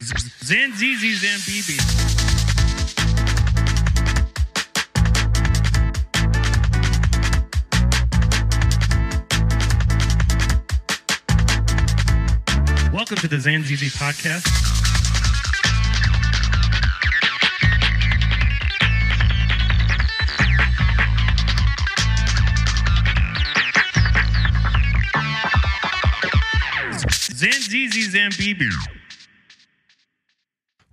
Zanzeezee Zambibi. Welcome to the Zanzeezee podcast. Zanzeezee Zambibi.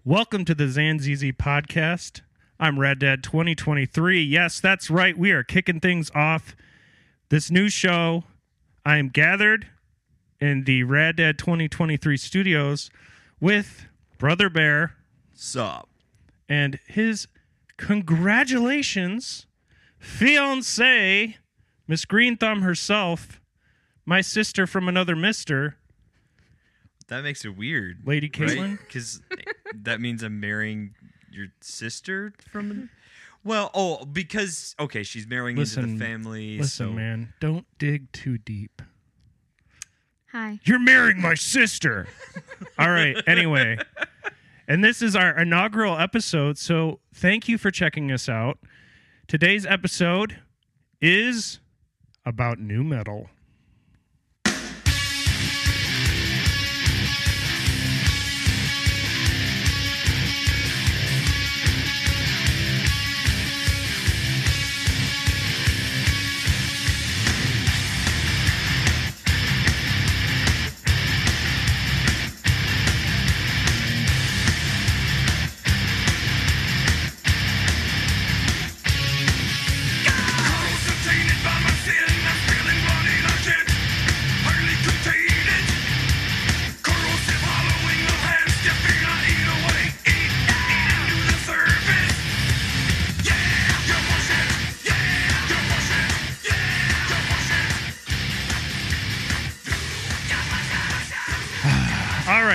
Welcome to the Zanzeezee podcast. I'm Rad Dad 2023. Yes, that's right. We are kicking things off. This new show. I am gathered in the Rad Dad 2023 studios with Brother Bear Sup? and his congratulations fiance, Miss Green Thumb herself, my sister from another mister, That makes it weird. Lady Caitlin. Because that means I'm marrying your sister from. An... Well, oh, because okay, she's marrying into Listen- the family. Listen, so... man, don't dig too deep. Hi. You're marrying my sister. All right. Anyway, and this is our inaugural episode. So thank you for checking us out. Today's episode is about new metal.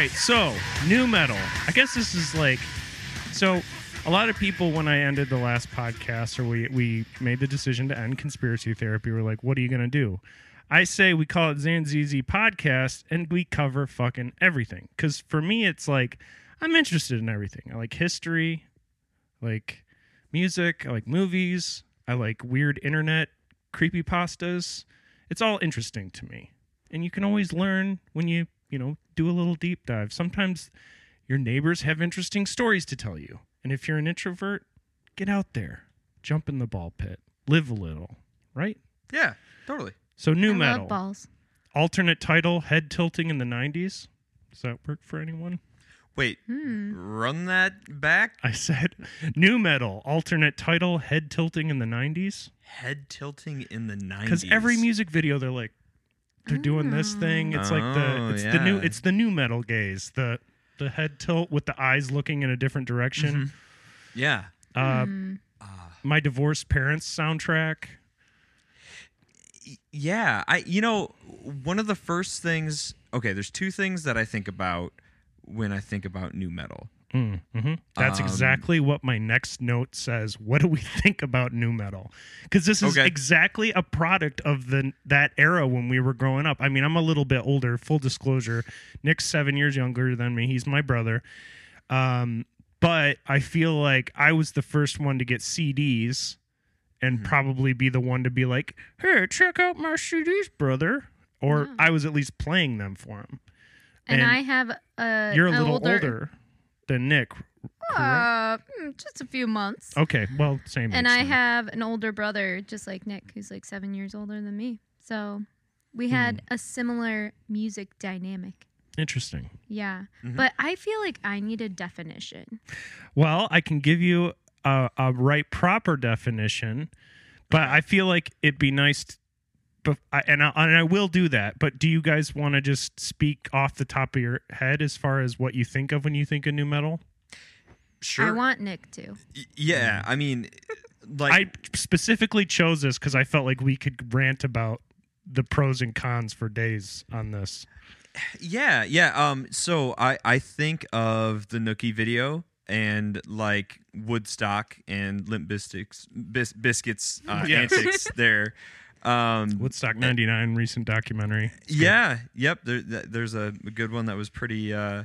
Right. So new metal. I guess this is like so. A lot of people, when I ended the last podcast, or we we made the decision to end conspiracy therapy, were like, "What are you gonna do?" I say we call it Zanzeezee Podcast, and we cover fucking everything. Because for me, it's like I'm interested in everything. I like history, I like music, I like movies, I like weird internet creepy pastas. It's all interesting to me, and you can always learn when you you know do a little deep dive. Sometimes your neighbors have interesting stories to tell you, and if you're an introvert, get out there, jump in the ball pit, live a little, right? Yeah, totally. So new I metal love balls. alternate title head tilting in the 90s does that work for anyone Wait, Hmm. run that back. i said new metal alternate title head tilting in the 90s Head tilting in the nineties. because every music video they're like they're doing this thing it's like Oh, the it's the new yeah. it's the new metal gaze the the head tilt with the eyes looking in a different direction Yeah. uh Hmm. my divorced parents soundtrack Yeah, I you know one of the first things. Okay, there's two things that I think about when I think about new metal. Mm, hmm That's Um, exactly what my next note says. What do we think about new metal? Because this is Okay. exactly a product of the that era when we were growing up. I mean, I'm a little bit older. Full disclosure, Nick's seven years younger than me. He's my brother. Um, but I feel like I was the first one to get CDs, and Mm-hmm. probably be the one to be like, "Hey, check out my CDs, brother." Or Yeah. I was at least playing them for him. And, And I have a. You're a an little older, than Nick. Uh, mm, just a few months. Okay, well, same. and age I then. have an older brother, just like Nick, who's like seven years older than me. So we had Hmm. a similar music dynamic. Interesting. Yeah. Mm-hmm. But I feel like I need a definition. Well, I can give you a, a right proper definition, but I feel like it'd be nice. T- but I, and I, and I will do that. But do you guys want to just speak off the top of your head as far as what you think of when you think of new metal? Sure. I want Nick to. Yeah, I mean, like I specifically chose this because I felt like we could rant about the pros and cons for days on this. Yeah, yeah. Um, so I I think of the Nookie video and like Woodstock and Limp Bizkit's bis- biscuits uh, Yes. antics there. Um, Woodstock '99 recent documentary. yeah, yep. There, there's a, a good one that was pretty. Uh,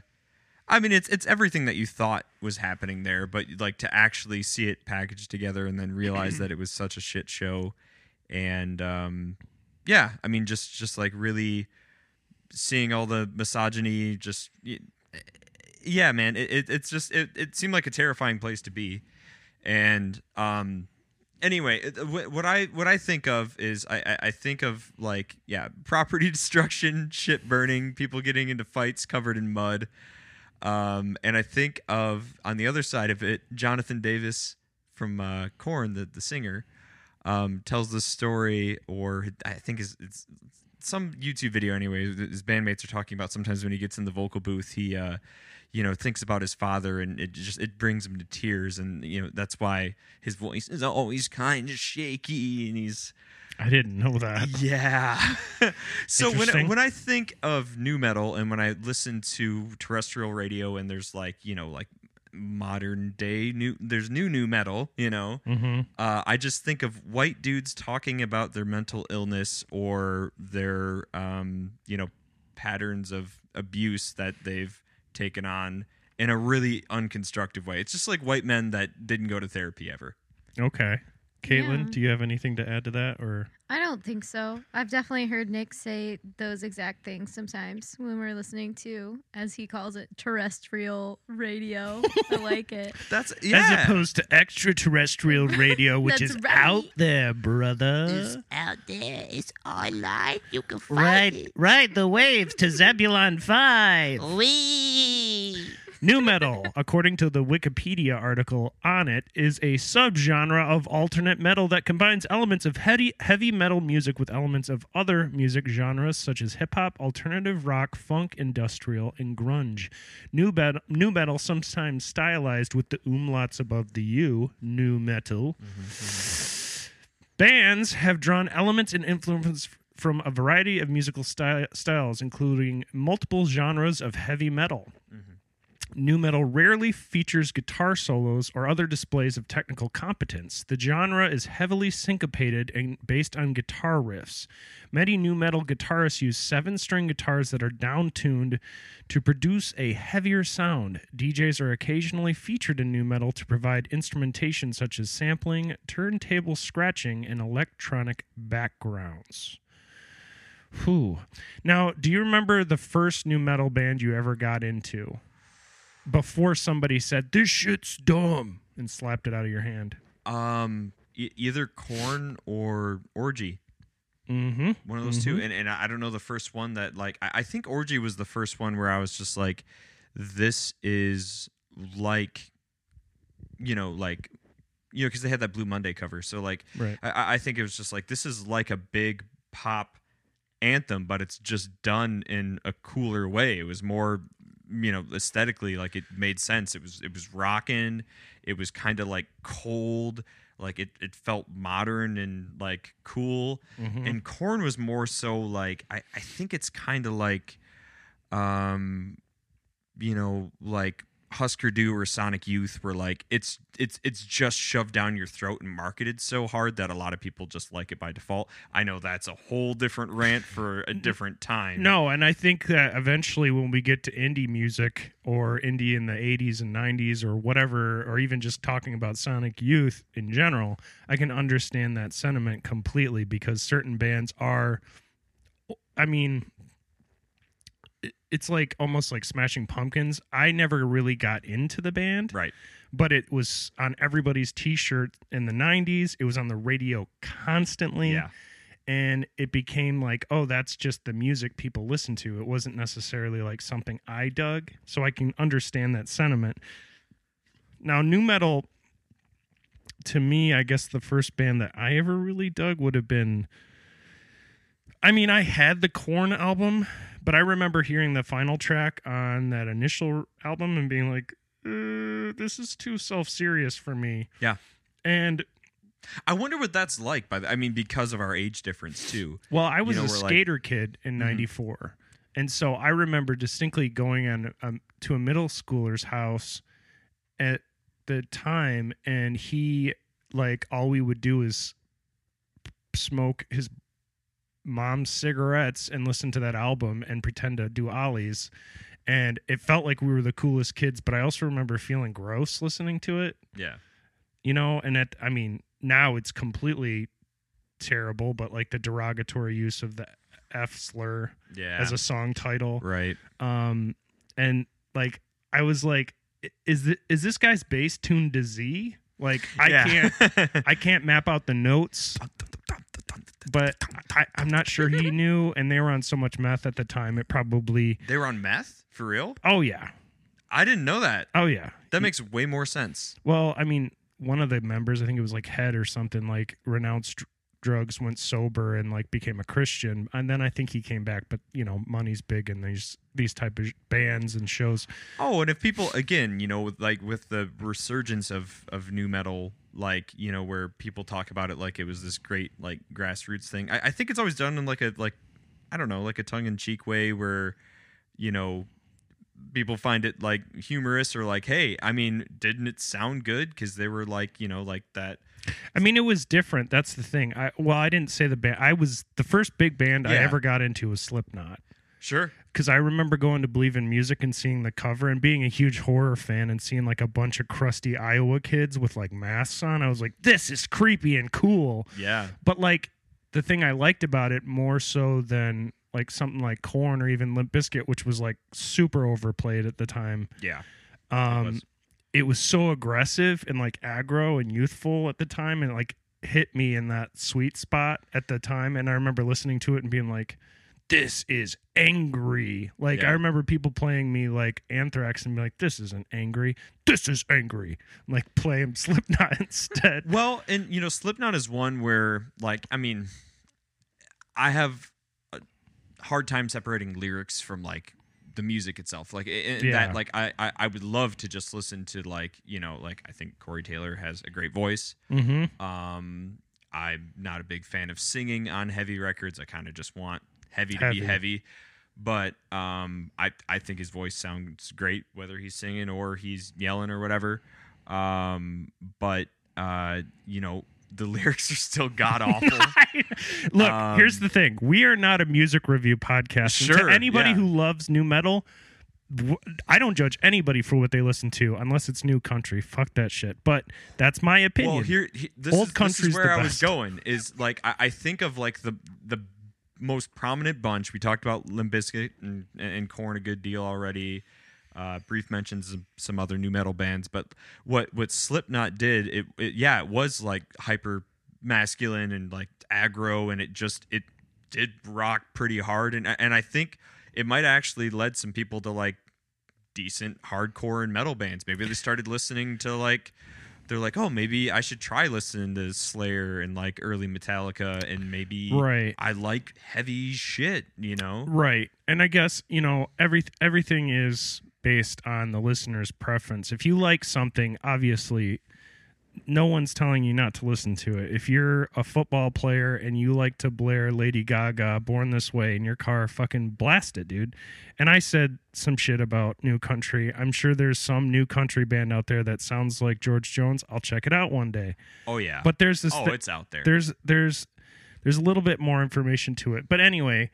I mean, it's it's everything that you thought was happening there, but like to actually see it packaged together and then realize that it was such a shit show, and um, yeah, I mean, just just like really seeing all the misogyny, just yeah, man, it, it it's just it, it seemed like a terrifying place to be, and um, anyway, what I what I think of is I, I I think of like yeah, property destruction, shit burning, people getting into fights covered in mud, um, and I think of on the other side of it, Jonathan Davis from uh, Korn, the the singer, um, tells the story, or I think is it's some YouTube video anyway. His bandmates are talking about sometimes when he gets in the vocal booth, he uh, you know thinks about his father, and it just it brings him to tears, and you know that's why his voice is always kind of shaky, and he's I didn't know that. yeah. so when when I think of new metal and when I listen to terrestrial radio and there's like you know like modern day new there's new new metal you know Mm-hmm. uh, I just think of white dudes talking about their mental illness or their um, you know patterns of abuse that they've taken on in a really unconstructive way. It's just like white men that didn't go to therapy ever. Okay. Caitlin, Yeah. do you have anything to add to that, or I don't think so. I've definitely heard Nick say those exact things sometimes when we're listening to, as he calls it, terrestrial radio. I like it. That's yeah. as opposed to extraterrestrial radio, which That's is right. out there, brother? is out there. It's online. You can find Right, it. right. The waves to Zebulon Five. Wee. New metal, according to the Wikipedia article on it, is a subgenre of alternate metal that combines elements of heavy, heavy metal music with elements of other music genres such as hip hop, alternative rock, funk, industrial, and grunge. New, new metal, sometimes stylized with the umlauts above the U, new metal. Bands have drawn elements and influences from a variety of musical sty- styles, including multiple genres of heavy metal. Mm-hmm. New metal rarely features guitar solos or other displays of technical competence. The genre is heavily syncopated and based on guitar riffs. Many new metal guitarists use seven string guitars that are down tuned to produce a heavier sound. DJs are occasionally featured in new metal to provide instrumentation such as sampling, turntable scratching, and electronic backgrounds. Whew. Now, do you remember the first new metal band you ever got into? Before somebody said, This shit's dumb and slapped it out of your hand. Um, e- either Korn or orgy. Mm-hmm. One of those two. And and I don't know the first one that like I, I think orgy was the first one where I was just like, this is like, you know, like, you know, because they had that Blue Monday cover. So like, Right. I, I think it was just like this is like a big pop anthem, but it's just done in a cooler way. It was more, you know, aesthetically like it made sense. It was it was rocking. It was kind of like cold. Like it, it felt modern and like cool. And Korn was more so like I, I think it's kind of like um you know, like Husker Du or Sonic Youth were like it's it's it's just shoved down your throat and marketed so hard that a lot of people just like it by default. I know that's a whole different rant for a different time. No, and I think that eventually when we get to indie music or indie in the 80s and 90s or whatever, or even just talking about Sonic Youth in general, I can understand that sentiment completely because certain bands are, I mean, it's like almost like Smashing Pumpkins. I never really got into the band. Right. but it was on everybody's t-shirt in the 90s it was on the radio constantly Yeah. and it became like oh that's just the music people listen to it wasn't necessarily like something i dug so i can understand that sentiment now new metal to me i guess the first band that i ever really dug would have been i mean i had the Korn album but i remember hearing the final track on that initial album and being like uh, this is too self-serious for me Yeah. and I wonder what that's like by the, I mean because of our age difference too. Well, I was know, a we're like- Mm-hmm. skater kid in '94, and so I remember distinctly going on um, to a middle schooler's house at the time, and he like all we would do is smoke his mom's cigarettes and listen to that album and pretend to do ollies. and it felt like we were the coolest kids. But I also remember feeling gross listening to it. Yeah. You know, and at I mean now it's completely terrible, but like the derogatory use of the F slur Yeah. as a song title. right. Um, and like I was like, is this, is this guy's bass tuned to Z? Like I Yeah. can't I can't map out the notes, but I, I'm not sure he knew. And they were on so much meth at the time, it probably. they were on meth for real. Oh yeah, I didn't know that. oh yeah. That makes way more sense. Well, I mean, one of the members, I think it was like Head or something, like renounced drugs, went sober, and like became a Christian. And then I think he came back. But you know, money's big in these these type of bands and shows. Oh, and if people again, you know, with like with the resurgence of of new metal, like you know, where people talk about it like it was this great like grassroots thing. I, I think it's always done in like a like I don't know, like a tongue in cheek way where you know people find it like humorous or like, hey, I mean, didn't it sound good? Because they were like, you know, like that. I mean, it was different. That's the thing. I well, I didn't say the band. I was the first big band I Yeah. ever got into was Slipknot. Sure. Because I remember going to Believe in Music and seeing the cover and being a huge horror fan and seeing like a bunch of crusty Iowa kids with like masks on. I was like, this is creepy and cool. Yeah. But like the thing I liked about it more so than like something like Korn or even Limp Bizkit, which was like super overplayed at the time. Yeah. Um, was. It was so aggressive and like aggro and youthful at the time, and like hit me in that sweet spot at the time. And I remember listening to it and being like, "This is angry." Like Yeah. I remember people playing me like Anthrax and be like, "This isn't angry. This is angry." And, like play 'em Slipknot instead. Well, and you know, Slipknot is one where, like, I mean, I have a hard time separating lyrics from like the music itself. Like, in Yeah. that, like, I, I I would love to just listen to like, you know, like I think Corey Taylor has a great voice. Mm-hmm. Um, I'm not a big fan of singing on heavy records. I kind of just want heavy to Heavy. be heavy. But um, I I think his voice sounds great whether he's singing or he's yelling or whatever. Um, but uh, you know the lyrics are still god awful. Look, Um, here's the thing: we are not a music review podcast. And Sure, to anybody yeah. who loves new metal, I don't judge anybody for what they listen to unless it's new country. Fuck that shit. But that's my opinion. Well, here, he- this, Old is, this is where I was going. Is like I, I think of like the the most prominent bunch. We talked about Limp Bizkit and, and Korn a good deal already. Uh, brief mentions of some other new metal bands, but what what Slipknot did, it, it yeah, it was like hyper masculine and like aggro, and it just it did rock pretty hard, and and I think it might actually led some people to like decent hardcore and metal bands. Maybe they started listening to like they're like, oh, maybe I should try listening to Slayer and like early Metallica, and maybe Right. I like heavy shit, you know? Right. And I guess, you know, every everything is based on the listener's preference. If you like something, obviously no one's telling you not to listen to it. If you're a football player and you like to blare Lady Gaga Born This Way in your car, fucking blast it, dude. And I said some shit about new country. I'm sure there's some new country band out there that sounds like George Jones. I'll check it out one day. Oh yeah, But there's this oh, thi- it's out there. there's there's there's a little bit more information to it. But anyway,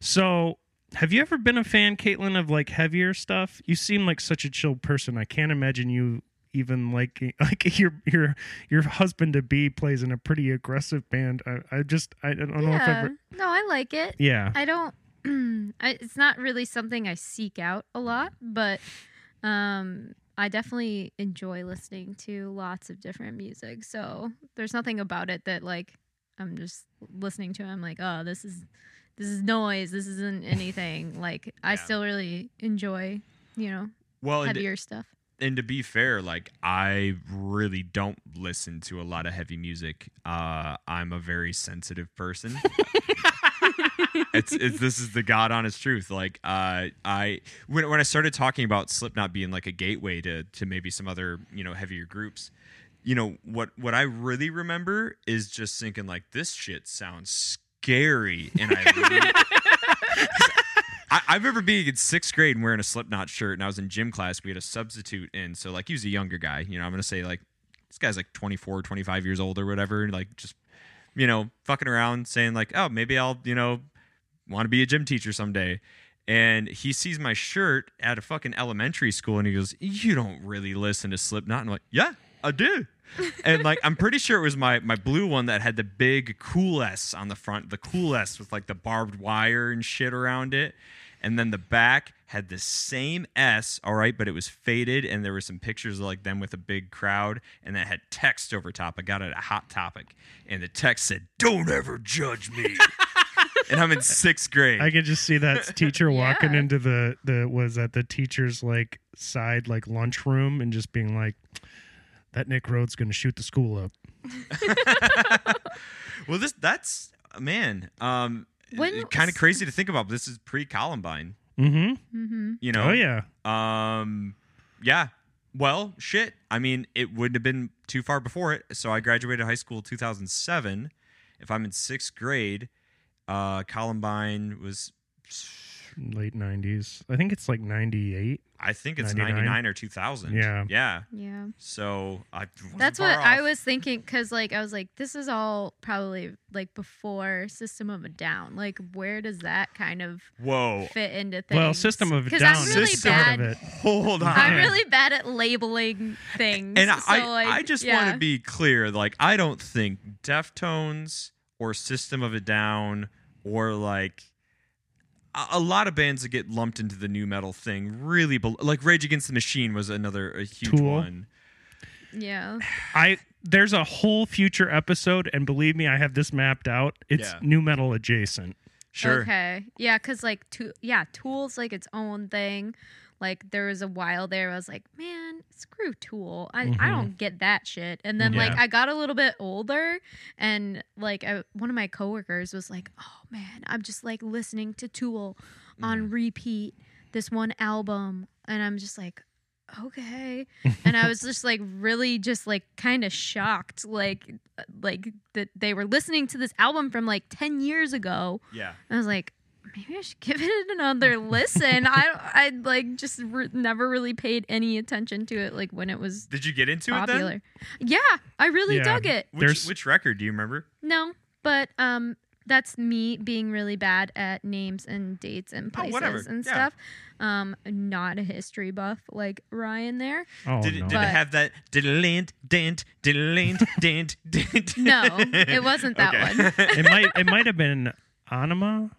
so have you ever been a fan, Caitlin, of like heavier stuff? You seem like such a chill person. I can't imagine you even like like your your your husband to be plays in a pretty aggressive band. I, I just I don't know if I've ever, No, I like it. yeah. I don't. I, it's not really something I seek out a lot, but um, I definitely enjoy listening to lots of different music. So there's nothing about it that like I'm just listening to. I'm like, oh, this is this is noise. This isn't anything. like I Yeah. still really enjoy, you know, well, and, heavier stuff. and to be fair, like I really don't listen to a lot of heavy music. Uh, I'm a very sensitive person. it's, it's this is the god honest truth. Like uh, I when when I started talking about Slipknot being like a gateway to to maybe some other you know heavier groups, you know what what I really remember is just thinking like this shit sounds scary, and I. I, I remember being in sixth grade and wearing a Slipknot shirt, and I was in gym class. We had a substitute in, so like he was a younger guy. You know, I'm gonna say like this guy's like 24, 25 years old or whatever, like just you know fucking around, saying like, oh, maybe I'll you know want to be a gym teacher someday. And he sees my shirt at a fucking elementary school and he goes, You don't really listen to Slipknot. And I'm like, Yeah, I do. And like I'm pretty sure it was my my blue one that had the big cool S on the front, the cool S with like the barbed wire and shit around it. And then the back had the same S, all right, but it was faded, and there were some pictures of like them with a big crowd, and that had text over top. I got it at Hot Topic, and the text said, "Don't ever judge me." and I'm in sixth grade. I could just see that teacher walking Yeah. into the the was at the teacher's like side like lunchroom and just being like, "That Nick Rhodes going to shoot the school up." well, this that's man, um, When kind of crazy to think about. But this is pre Columbine, Mm-hmm. Mm-hmm. you know. Oh yeah. Um, yeah. Well, shit. I mean, it wouldn't have been too far before it. So I graduated high school 2007. If I'm in sixth grade, uh, Columbine was, Late '90s. I think it's like '98. I think it's 99? 99 or 2000. Yeah. Yeah. Yeah. So I. That's far what I was thinking because, like, I was like, this is all probably like before System of a Down. Like, where does that kind of Whoa. fit into things? Well, System of a 'Cause Down I'm is really part bad. of it. Hold on. I'm really bad at labeling things. And I, so, I, like, I just yeah. want to be clear. Like, I don't think Deftones or System of a Down or like a, a lot of bands that get lumped into the new metal thing really, bel like Rage Against the Machine was another a huge Tool. one. Yeah. I there's a whole future episode, and believe me, I have this mapped out. It's Yeah. new metal adjacent. Sure. Okay. Yeah, because like, to, yeah, Tool's like its own thing. Like there was a while there, I was like, man, screw Tool. I, I Mhm. don't get that shit. And then like I got a little bit older, and like I, one of my coworkers was like, oh man, I'm just like listening to Tool on repeat this one album, and I'm just like. Okay, and I was just like really just like kind of shocked, like like that they were listening to this album from like ten years ago, Yeah. I was like, maybe I should give it another listen. I I like just re- never really paid any attention to it like when it was Did you get into it then? popular. Yeah, I really Yeah. dug it. Which, which record do you remember? No, but um that's me being really bad at names and dates and Oh, places whatever. and Yeah. stuff. Um not a history buff like Ryan there. Oh did it, no. did it have that diddlint, dint, diddlint, dint, dint? No, it wasn't that Okay. it might it might have been Anima.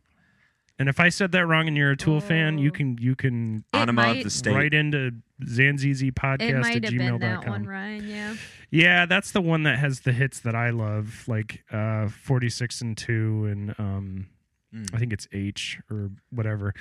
And if I said that wrong and you're a Tool fan, you Oh. can you can It Anima might- of the state. write into Zanzeezee It podcast might at have been that one, gmail.com. Ryan, yeah. Yeah, that's the one that has the hits that I love, like uh 46 and 2 and um Mm. I think it's H or whatever.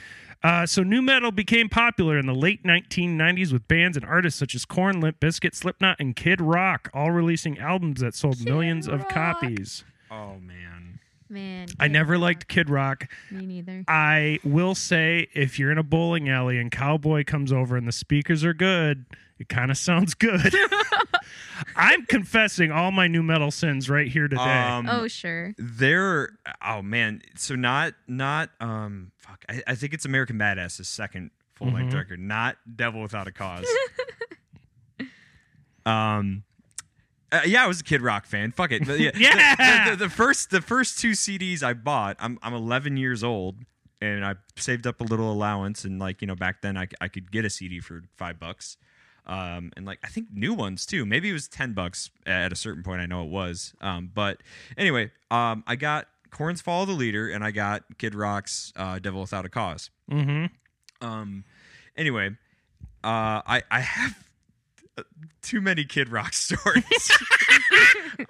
Uh, so new metal became popular in the late 1990s with bands and artists such as Korn, Limp Bizkit, Slipknot, and Kid Rock, all releasing albums that sold Kid millions of Rock. copies. Oh man. Man. I never Rock. liked Kid Rock. me neither. I will say, if you're in a bowling alley and Cowboy comes over and the speakers are good, it kind of sounds good. I'm confessing all my new metal sins right here today. Um, oh sure. there oh man so not not um fuck i, I think it's american badass his second full length Mhm. record not devil without a cause um uh, yeah, I was a Kid Rock fan. Fuck it. But yeah, the- Yeah! The, the, the first, the first two CDs I bought, I'm I'm 11 years old, and I saved up a little allowance, and like you know, back then I, I could get a CD for five bucks, um, and like I think new ones too. Maybe it was 10 bucks at a certain point. I know it was. Um, but anyway, um, I got Korn's Follow the Leader, and I got Kid Rock's uh, Devil Without a Cause. hmm Um, anyway, uh, I I have too many Kid Rock stories.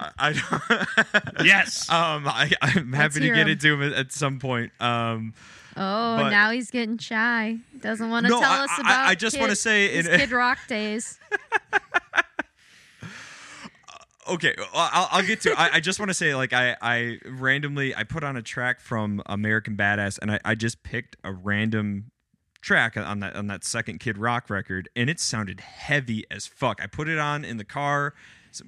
I, I don't. Yes. Um, I, I'm happy to get get 'em. into them at, at some point. Um, Oh, But- now he's getting shy. Doesn't want to No, tell I- us I- about. I just wanna say in- Kid Rock days. okay, I'll, I'll get to. I, I just want to say, like, I, I randomly I put on a track from American Badass, and I, I just picked a random track on that on that second Kid Rock record, and it sounded heavy as fuck. I put it on in the car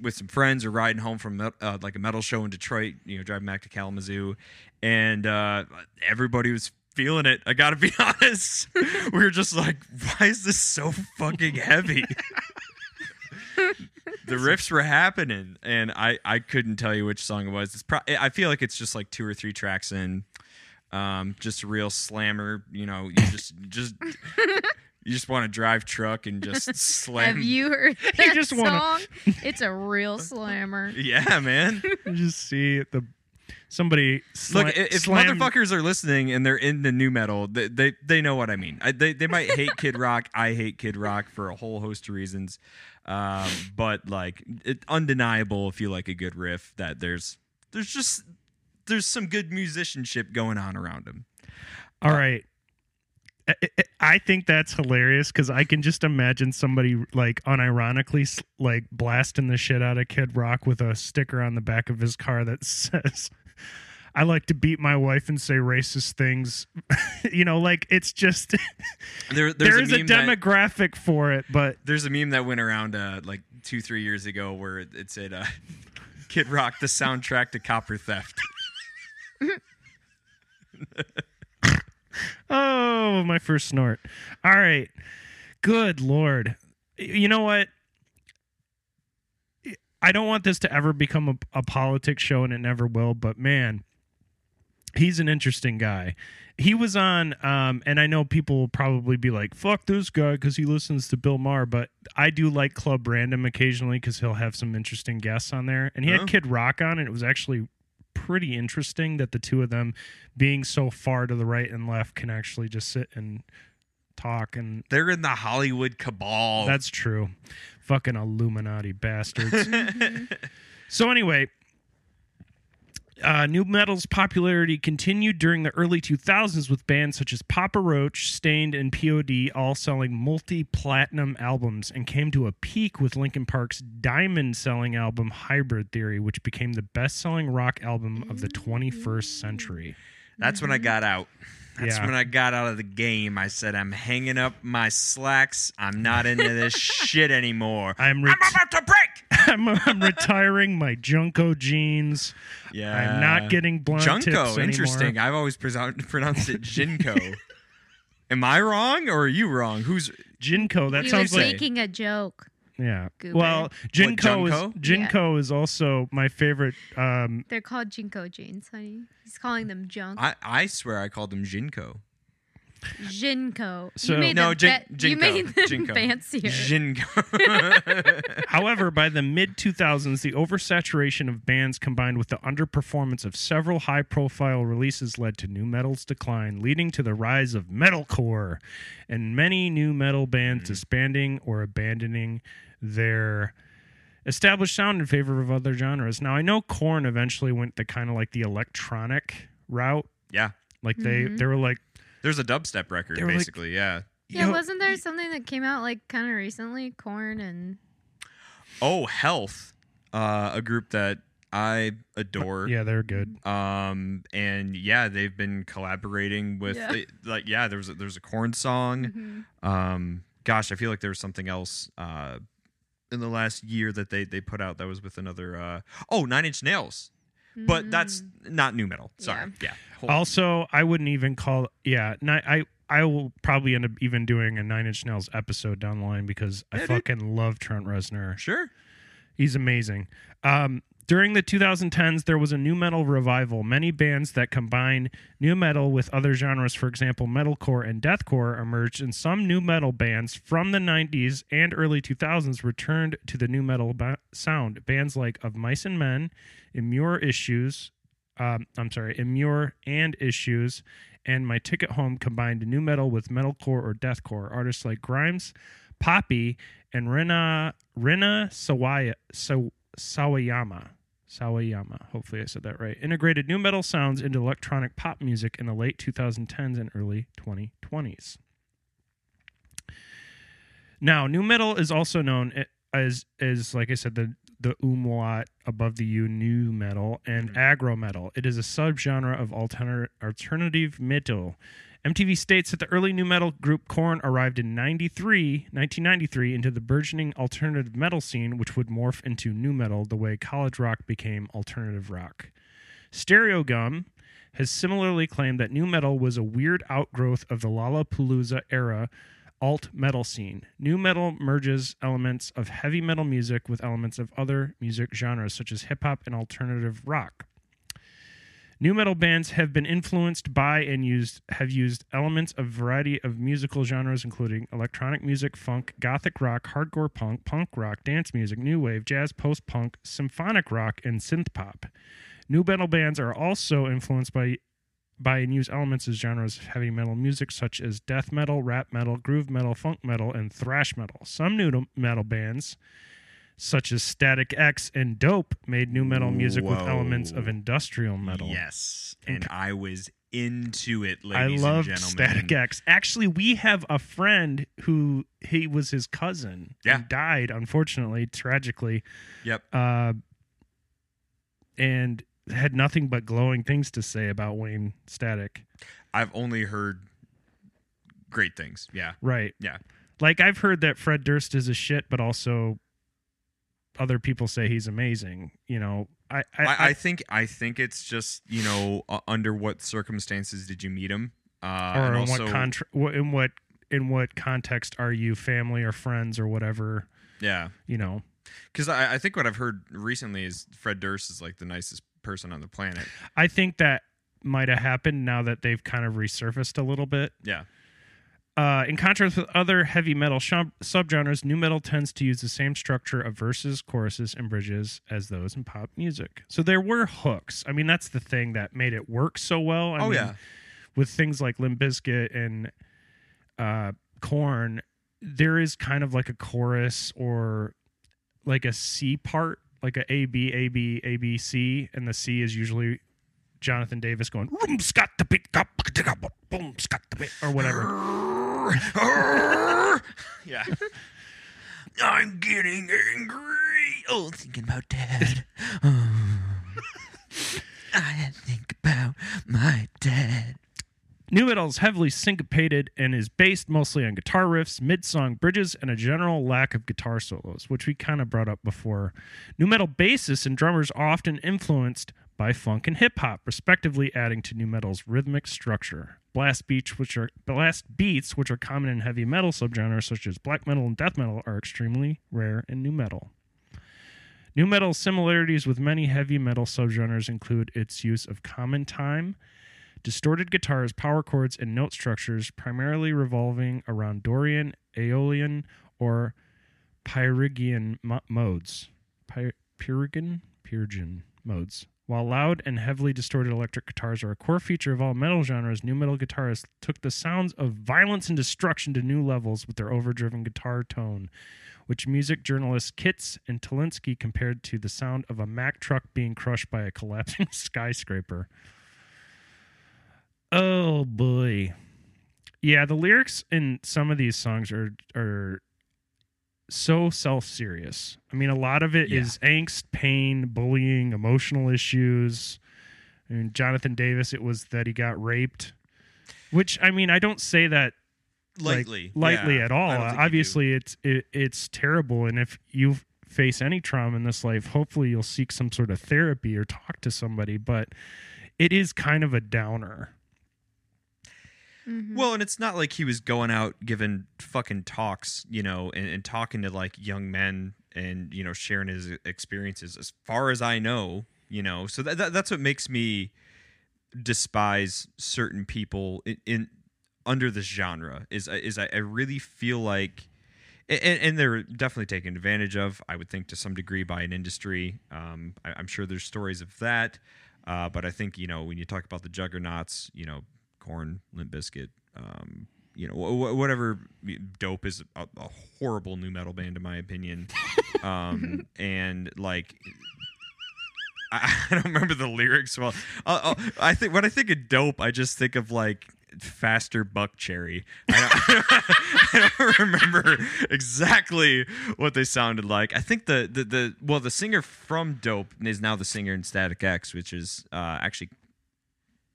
with some friends or riding home from uh, like a metal show in Detroit, you know, driving back to Kalamazoo, and uh, everybody was feeling it. I gotta be honest. we were just like, why is this so fucking heavy? the riffs were happening, and I I couldn't tell you which song it was. It's pro- I feel like it's just like two or three tracks in. Um, just a real slammer. You know, you just just you just want to drive truck and just slam. Have you heard that just wanna- song? It's a real slammer. Yeah, man. You just see the somebody sla- Look, i- if slam- motherfuckers are listening and they're in the new metal, they they, they know what I mean. I, they they might hate Kid Rock. I hate Kid Rock for a whole host of reasons. Um, but like, it undeniable if you like a good riff that there's there's just there's some good musicianship going on around him. All right. I- think that's hilarious because I can just imagine somebody like unironically like blasting the shit out of Kid Rock with a sticker on the back of his car that says, "I like to beat my wife and say racist things." you know, like it's just There there's there is a, meme that- demographic for it, but There's a meme that went around uh, like two, three years ago where it, it said uh, Kid Rock, the soundtrack to copper theft. Oh, my first snort. All right. Good lord. You know what? I don't want this to ever become a, a politics show, and it never will. But man, he's an interesting guy. He was on, um, and I know people will probably be like, "Fuck this guy" because he listens to Bill Maher. But I do like Club Random occasionally because he'll have some interesting guests on there. And he Huh? had Kid Rock on, and it was actually pretty interesting that the two of them, being so far to the right and left, can actually just sit and talk and They're in the Hollywood cabal. that's true. Fucking Illuminati bastards. so anyway, uh, new metal's popularity continued during the early 2000s with bands such as Papa Roach, Staind, and POD all selling multi-platinum albums and came to a peak with Linkin Park's diamond-selling album Hybrid Theory, which became the best-selling rock album of the 21st century. That's when I got out. That's Yeah. when I got out of the game. I said, I'm hanging up my slacks. I'm not into this shit anymore. I'm, ret- I'm about to break. I'm, I'm retiring my Junko jeans. Yeah. I'm not getting blonde tips Junko. anymore. Interesting. I've always pronounced pronounced it Jinko. Am I wrong or are you wrong? Who's Jinko. That he sounds was like making a joke. Yeah. Goober. Well, Jinko is Junko? Jinko is also my favorite. Um, They're called Jinko jeans, honey. He's calling them junk. I, I swear I called him Jinko. Jinko. So- you made No, them Jin- fa- you Jinko. made them Jinko. fancier. Jinko. however, by the mid 2000s, the oversaturation of bands combined with the underperformance of several high-profile releases led to new metal's decline, leading to the rise of metalcore, and many new metal bands disbanding or abandoning their established sound in favor of other genres. Now, I know Korn eventually went the kind of like the electronic route. yeah. Like they Mhm. they were like There's a dubstep record, They were like- basically. yeah. yeah, Yo- wasn't there something that came out like kind of recently? Korn and Oh, Health, uh, a group that I adore. Yeah, they're good. Um, and yeah, they've been collaborating with Yeah. like yeah, there's a, there's a Korn song. Mhm. Um, gosh, I feel like there was something else uh in the last year that they they put out that was with another uh oh Nine Inch Nails, but that's Mm. not new metal. Sorry, yeah. Hold- Also, I wouldn't even call yeah. ni- I I will probably end up even doing a Nine Inch Nails episode down the line because I Yeah, dude. fucking love Trent Reznor. sure. He's amazing. Um, during the 2010s, there was a new metal revival. Many bands that combine new metal with other genres, for example, metalcore and deathcore, emerged, and some new metal bands from the 90s and early 2000s returned to the new metal ba- sound. Bands like Of Mice and Men, Emmure Issues, um, I'm sorry, Emmure and Issues, and My Ticket Home combined new metal with metalcore or deathcore. Artists like Grimes, Poppy, and Rina Rina Sawaya, Saw, Sawayama. Sawayama, hopefully I said that right. Integrated new metal sounds into electronic pop music in the late 2010s and early 2020s. Now, new metal is also known as as like I said the the umlaut above the U new metal and mm-hmm. aggro metal. It is a subgenre of alter- alternative metal. MTV states that the early new metal group Korn arrived in 93, 1993 into the burgeoning alternative metal scene, which would morph into new metal the way college rock became alternative rock. Stereogum has similarly claimed that new metal was a weird outgrowth of the Lollapalooza era alt metal scene. New metal merges elements of heavy metal music with elements of other music genres such as hip hop and alternative rock. New metal bands have been influenced by and used have used elements of a variety of musical genres, including electronic music, funk, gothic rock, hardcore punk, punk rock, dance music, new wave, jazz, post punk, symphonic rock, and synth pop. New metal bands are also influenced by by and use elements as genres of heavy metal music such as death metal, rap metal, groove metal, funk metal, and thrash metal. Some new metal bands, such as Static X and Dope, made new metal music with elements of industrial metal. Yes, And I was into it, I ladies love and gentlemen. Static X. Actually, we have a friend who he was his cousin. Yeah. Died, unfortunately, tragically. Yep. Uh, and had nothing but glowing things to say about Wayne Static. I've only heard great things. Yeah. Right. Yeah. Like I've heard that Fred Durst is a shit, but also other people say he's amazing. You know, I I, I, I think I think it's just you know uh, under what circumstances did you meet him? Uh, or in also, what contra- in what in what context are you family or friends or whatever? yeah, You know, because I, I think what I've heard recently is Fred Durst is like the nicest person on the planet. I think that might have happened now that they've kind of resurfaced a little bit. Yeah, Uh, in contrast with other heavy metal shub- subgenres, new metal tends to use the same structure of verses, choruses, and bridges as those in pop music. So there were hooks. I mean, that's the thing that made it work so well. I oh mean, yeah, with things like Limp Bizkit and uh, Korn, there is kind of like a chorus or like a C part, like a A B A B A B C, and the C is usually Jonathan Davis going "Room, scott the beat, gop, digga, bop, boom, scott the beat," or whatever. yeah. I'm getting angry. Oh, thinking about dad. Oh. I think about my dad. New metal is heavily syncopated and is based mostly on guitar riffs, mid song bridges, and a general lack of guitar solos, which we kind of brought up before. New metal bassists and drummers are often influenced by funk and hip hop, respectively, adding to new metal's rhythmic structure. Blast beats, which are blast beats, which are common in heavy metal subgenres such as black metal and death metal, are extremely rare in new metal. New metal similarities with many heavy metal subgenres include its use of common time, distorted guitars, power chords, and note structures primarily revolving around Dorian, Aeolian, or Pyrigian mo- modes. Py- Pyrrhigan? Pyrrhigan modes. While loud and heavily distorted electric guitars are a core feature of all metal genres, new metal guitarists took the sounds of violence and destruction to new levels with their overdriven guitar tone, which music journalist Kitts and Tolinski compared to the sound of a Mack truck being crushed by a collapsing skyscraper. Oh boy. Yeah, the lyrics in some of these songs are are so self-serious. I mean, a lot of it is Yeah. angst, pain, bullying, emotional issues. I mean, Jonathan Davis, it was that he got raped, which I mean, I don't say that like, lightly, lightly Yeah, at all. Uh, think you do. Obviously, it's it, it's terrible, and if you face any trauma in this life, hopefully you'll seek some sort of therapy or talk to somebody. But it is kind of a downer. Mhm. Well, and it's not like he was going out giving fucking talks, you know, and, and talking to like young men and you know sharing his experiences. As far as I know, you know, so that, that that's what makes me despise certain people in, in under this genre. Is is I, I really feel like. And, and they're definitely taken advantage of, I would think, to some degree by an industry. Um, I, I'm sure there's stories of that, uh, but I think you know when you talk about the juggernauts, you know, Korn, Limp Bizkit, um, you know, wh- wh- whatever. Dope is a, a horrible new metal band in my opinion, um, and like. I I don't remember the lyrics well. Uh, uh, I think when I think of dope, I just think of like faster Buckcherry. I don't, I don't remember exactly what they sounded like. I think the, the the well the singer from Dope is now the singer in Static X, which is uh, actually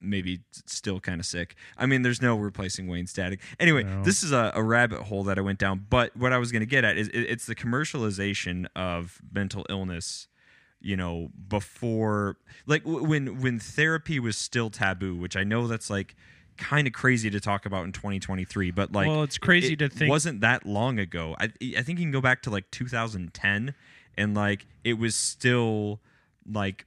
maybe still kind of sick. I mean, there's no replacing Wayne Static. Anyway, No. this is a, a rabbit hole that I went down. But what I was going to get at is it, it's the commercialization of mental illness. You know, before like w- when when therapy was still taboo, which I know that's like kind of crazy to talk about in 2023. But like, Well, it's crazy it to think- wasn't that long ago. I I think you can go back to like 2010, and like it was still like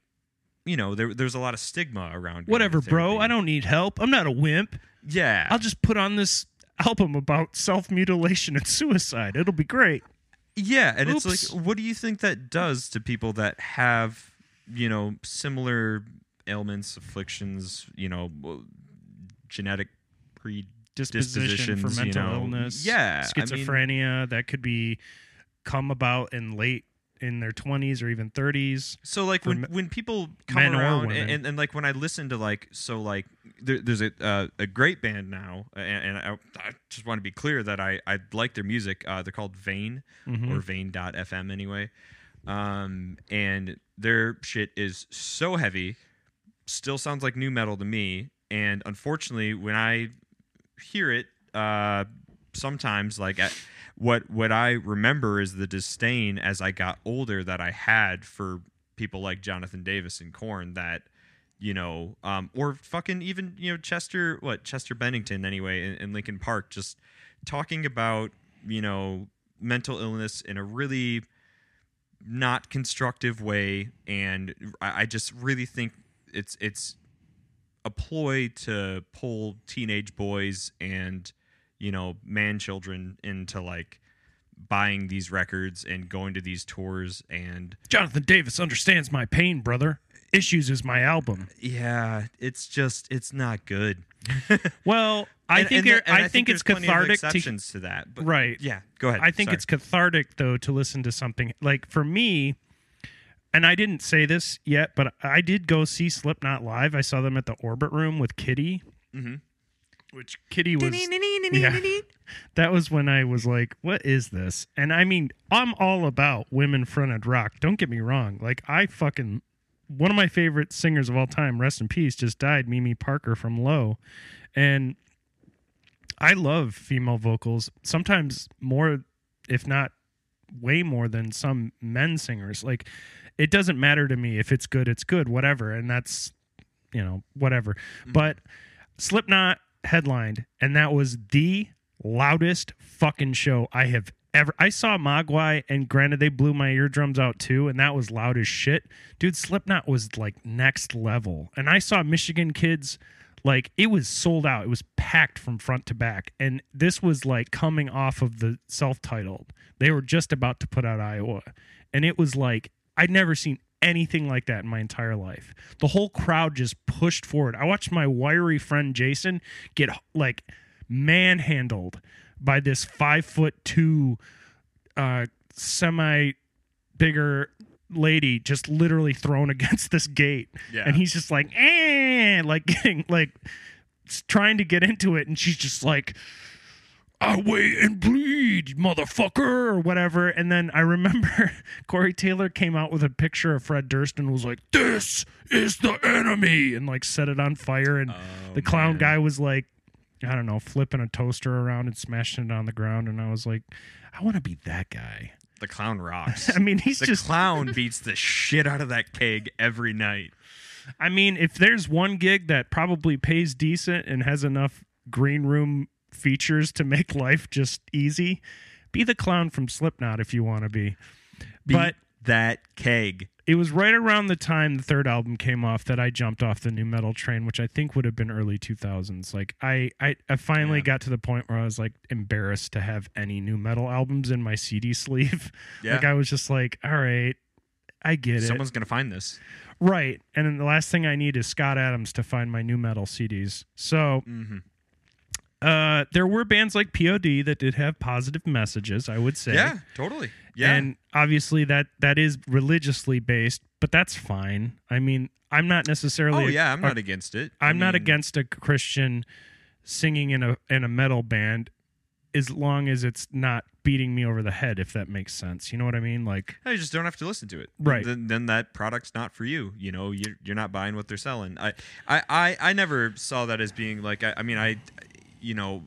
you know there there's a lot of stigma around. Whatever, bro. I don't need help. I'm not a wimp. Yeah, I'll just put on this album about self mutilation and suicide. It'll be great. Yeah, and Oops. it's like, what do you think that does to people that have, you know, similar ailments, afflictions, you know, genetic Disposition for mental you know? illness. Yeah, I mean- schizophrenia that could be come about in late in their 20s or even 30s. So like when me- when people come around and, and, and like when I listen to like so like there, there's a uh, a great band now and, and I, I just want to be clear that I I like their music. Uh, they're called Vane Mhm. or Vane.fm anyway, um, and their shit is so heavy, still sounds like new metal to me. And unfortunately, when I hear it, uh, sometimes like at, what what I remember is the disdain as I got older that I had for people like Jonathan Davis and Korn that you know um, or fucking even you know Chester what Chester Bennington anyway in, in Linkin Park just talking about you know mental illness in a really not constructive way. And I, I just really think it's it's a ploy to pull teenage boys and you know man children into like buying these records and going to these tours and Jonathan Davis understands my pain, brother. Issues is my album. yeah it's just it's not good Well, I And- think and there- I, think there's it's cathartic to to, that but Right. yeah go ahead I think Sorry. it's cathartic though to listen to something like for me. And I didn't say this yet, but I did go see Slipknot live. I saw them at the Orbit Room with Kitty, Mhm. Which Kitty was. Yeah. That was when I was like, "What is this?" And I mean, I'm all about women fronted rock. Don't get me wrong. Like I fucking one of my favorite singers of all time, rest in peace, just died, Mimi Parker from Low, and I love female vocals. Sometimes more, if not way more than some men singers. Like it doesn't matter to me if it's good, it's good, whatever. And that's you know whatever. Mm-hmm. But Slipknot headlined, and that was the loudest fucking show I have ever. I saw Mogwai, and granted, they blew my eardrums out too, and that was loud as shit. Dude, Slipknot was like next level. And I saw Michigan kids, like, it was sold out. It was packed from front to back. And this was like coming off of the self titled. They were just about to put out Iowa. And it was like, I'd never seen anything like that in my entire life. The whole crowd just pushed forward. I watched my wiry friend Jason get like manhandled by this five foot two, uh, semi bigger lady just literally thrown against this gate. Yeah. And he's just like, eh, like getting like trying to get into it. And she's just like, I wait and bleed, motherfucker, or whatever. And then I remember Corey Taylor came out with a picture of Fred Durst and was like, This is the enemy, and like set it on fire. And oh, the clown man. guy was like, I don't know, flipping a toaster around and smashing it on the ground. And I was like, I want to be that guy. the clown rocks I mean, he's the just, clown beats the shit out of that keg every night I mean, if there's one gig that probably pays decent and has enough green room features to make life just easy, be the clown from Slipknot if you want to be. Beat But that keg it was right around the time the third album came off that I jumped off the new metal train, which I think would have been early 2000s. Like I, I, I finally Yeah. got to the point where I was like embarrassed to have any new metal albums in my CD sleeve. yeah Like I was just like, all right, I get it. someone's gonna find this Right. And then the last thing I need is Scott Adams to find my new metal CDs. So mm-hmm. Uh, there were bands like POD that did have positive messages, I would say. yeah totally yeah And obviously that that is religiously based, but that's fine. I mean, I'm not necessarily oh yeah i'm a- not against it I I'm not against a Christian singing in a in a metal band as long as it's not beating me over the head if that makes sense. You know what I mean? Like I just don't have to listen to it. Right. Then, then that product's not for you. You know, you're, you're not buying what they're selling. I, I, I, I never saw that as being like. I, I mean, I, you know,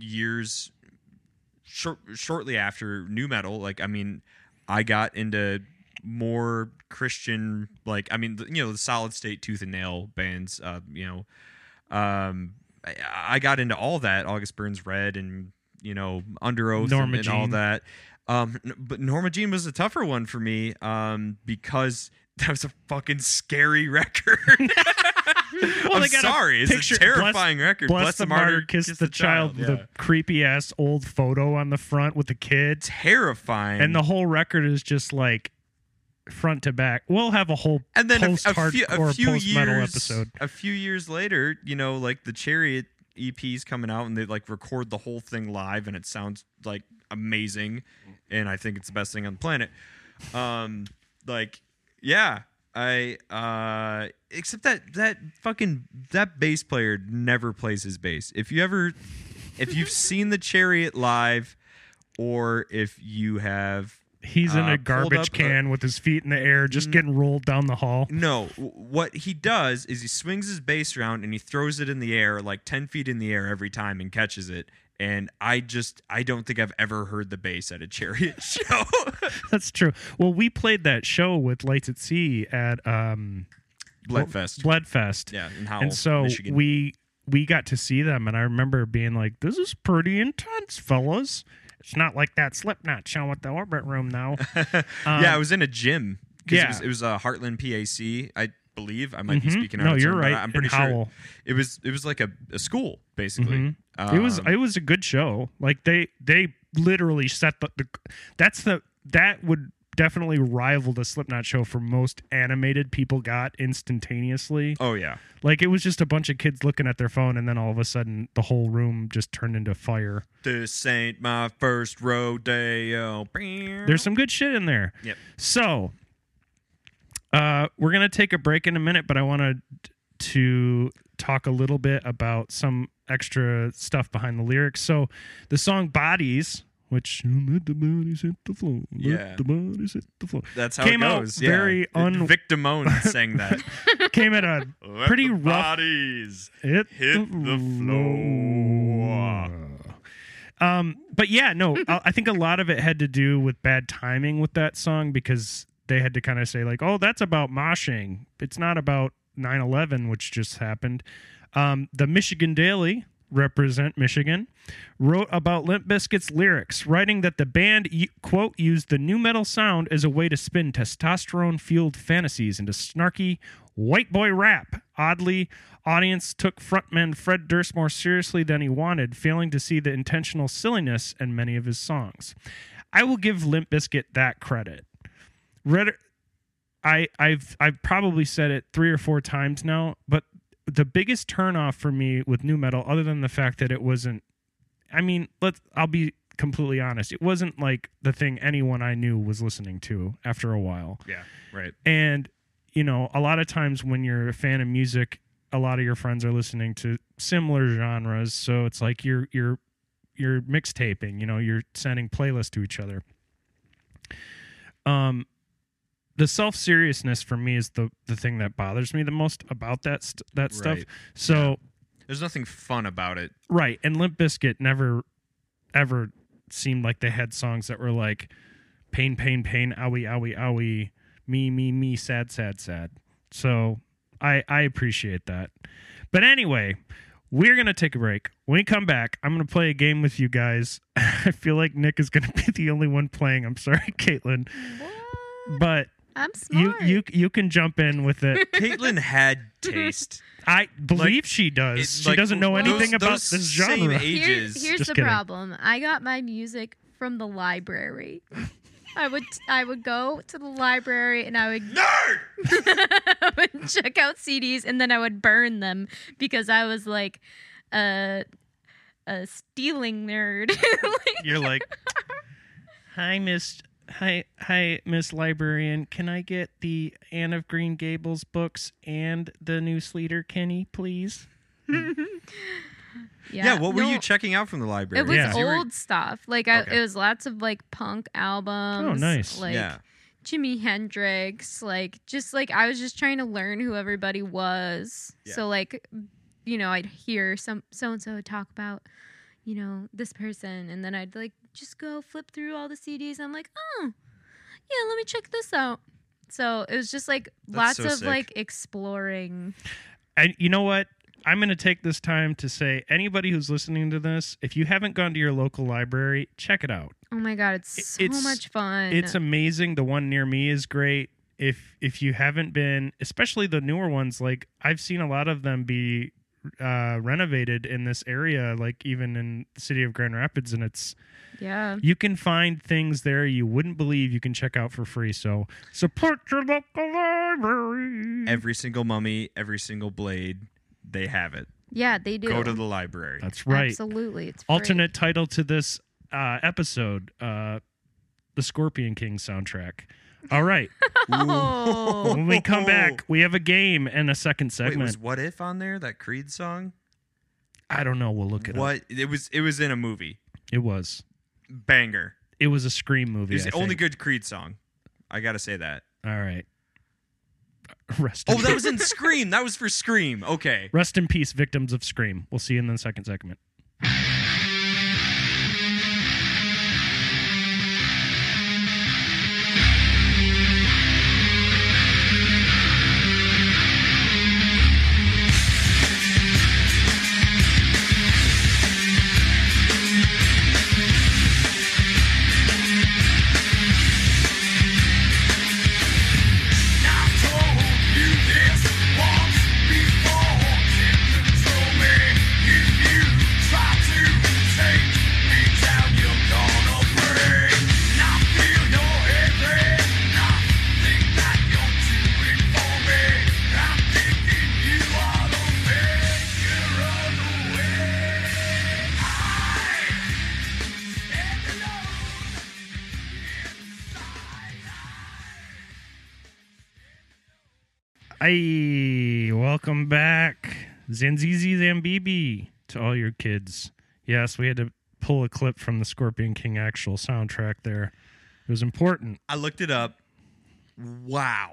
years short, shortly after new metal. Like, I mean, I got into more Christian. Like, I mean, you know, the solid state tooth and nail bands. Uh, you know, um, I, I got into all that. August Burns Red and you know Underoath Norma and, and all that. Um, but Norma Jean was a tougher one for me um, because that was a fucking scary record. Well, I'm they got a sorry, it's picture- a terrifying record. Bless, the martyr, kiss, the, child. Yeah. The creepy ass old photo on the front with the kid, terrifying. and the whole record is just like front to back. We'll have a whole and then a- post a, few, a few post metal years, episode. a few years later, you know, like the Chariot EP's coming out, and they like record the whole thing live, and it sounds like amazing, and I think it's the best thing on the planet. Um, like, yeah, I uh, except that that fucking that bass player never plays his bass. If you ever, if you've seen the Chariot live, or if you have He's in uh, a garbage up a- can with his feet in the air, just getting rolled down the hall. No, what he does is he swings his bass around and he throws it in the air like 10 feet in the air every time and catches it. And I just, I don't think I've ever heard the bass at a chariot show. That's true. Well, we played that show with Lights at Sea at um, Bloodfest. Bloodfest. yeah, in Howell, and so Michigan. we we got to see them, and I remember being like, "This is pretty intense, fellas." It's not like that Slipknot show at the Orbit Room, though. yeah, I was in a gym. Um, yeah. It was, it was a Heartland PAC, I believe. I might be Mhm. speaking out No, of you're turn, right. I'm pretty sure it was, it was like a, a school, basically. Mhm. it was Um, it was a good show. Like they they literally set the, the that's the that would definitely rival the Slipknot show for most animated people got instantaneously. oh, yeah. Like it was just a bunch of kids looking at their phone, and then all of a sudden the whole room just turned into fire. This ain't my first rodeo. There's some good shit in there. Yep. So, uh, we're gonna take a break in a minute, but I wanted to talk a little bit about some extra stuff behind the lyrics. So, the song "Bodies," which let the bodies hit the floor, let Yeah. the bodies hit the floor, That's how Came it out goes. yeah. very un- Vic Damone sang that. came at a pretty rough bodies hit, hit the floor. Um, but yeah, no, I think a lot of it had to do with bad timing with that song because they had to kind of say like, "Oh, that's about moshing. It's not about 9/11, which just happened." Um, the Michigan Daily represent Michigan wrote about Limp Bizkit's lyrics, writing that the band quote used the new metal sound as a way to spin testosterone-fueled fantasies into snarky white boy rap. Oddly, audience took frontman Fred Durst more seriously than he wanted, failing to see the intentional silliness in many of his songs. I will give Limp Bizkit that credit. Read, I I've I've probably said it three or four times now, but the biggest turnoff for me with new metal, other than the fact that it wasn't, I mean, let's I'll be completely honest, it wasn't like the thing anyone I knew was listening to after a while. Yeah, right. And, you know, a lot of times when you're a fan of music, a lot of your friends are listening to similar genres. So it's like you're you're you're mixtaping, you know, you're sending playlists to each other. Um the self seriousness for me is the the thing that bothers me the most about that st- that stuff. Right. So There's nothing fun about it. Right. And Limp Bizkit never ever seemed like they had songs that were like pain, pain, pain, owie, owie, owie, me, me, me, sad, sad, sad. So I I appreciate that. But anyway, we're gonna take a break. When we come back, I'm gonna play a game with you guys. I feel like Nick is gonna be the only one playing. I'm sorry, Caitlin. What? But I'm you smart. you you can jump in with it. Caitlin had taste. I believe she does. It's she like doesn't know those- anything about those this same genre. age- Here- ages. here's Just the kidding. problem. I got my music from the library. I would I would go to the library and I would I would check out CDs and then I would burn them because I was like a a stealing nerd. Like, You're like, hi, Miss. Hi, hi, Miss Librarian. Can I get the Anne of Green Gables books and the new Sleater-Kinney, please? Yeah, what were no, you checking out from the library? It was Yeah. You were- old stuff. Like I, Okay. it was lots of like punk albums. Oh, nice. Like yeah. Jimi Hendrix, like just like I was just trying to learn who everybody was. Yeah. So like you know, I'd hear some so and so talk about, you know, this person and then I'd like just go flip through all the CDs. I'm like, "Oh. Yeah, let me check this out." So, it was just like That's lots so of sick. like exploring. And you know what? I'm going to take this time to say anybody who's listening to this, if you haven't gone to your local library, check it out. Oh my god, it's It- so it's- much fun. It's amazing. The one near me is great. if if you haven't been, especially the newer ones, like I've seen a lot of them be uh, renovated in this area, like even in the city of Grand Rapids, and it's Yeah. you can find things there you wouldn't believe you can check out for free. So support your local library. Every single mummy, every single blade, they have it. Yeah, they do. Go to the library. That's right. Absolutely. It's free. Alternate title to this uh, episode: uh, the Scorpion King soundtrack. All right. Oh. when we come back, we have a game and a second Wait, segment. was "What If" on there? That Creed song? I don't know. We'll look at it up. What? It was. It was in a movie. It was. Banger. It was a Scream It movie. was I the only think. good Creed song. I gotta say that. All right. Rest. Oh, in that was in Scream. That was for Scream. Okay. Rest in peace, victims of Scream. We'll see you in the second segment. Hey, welcome back, Zanzeezee Zambibi, to all your kids. Yes, we had to pull a clip from the Scorpion King actual soundtrack there. It was important. I looked it up. Wow.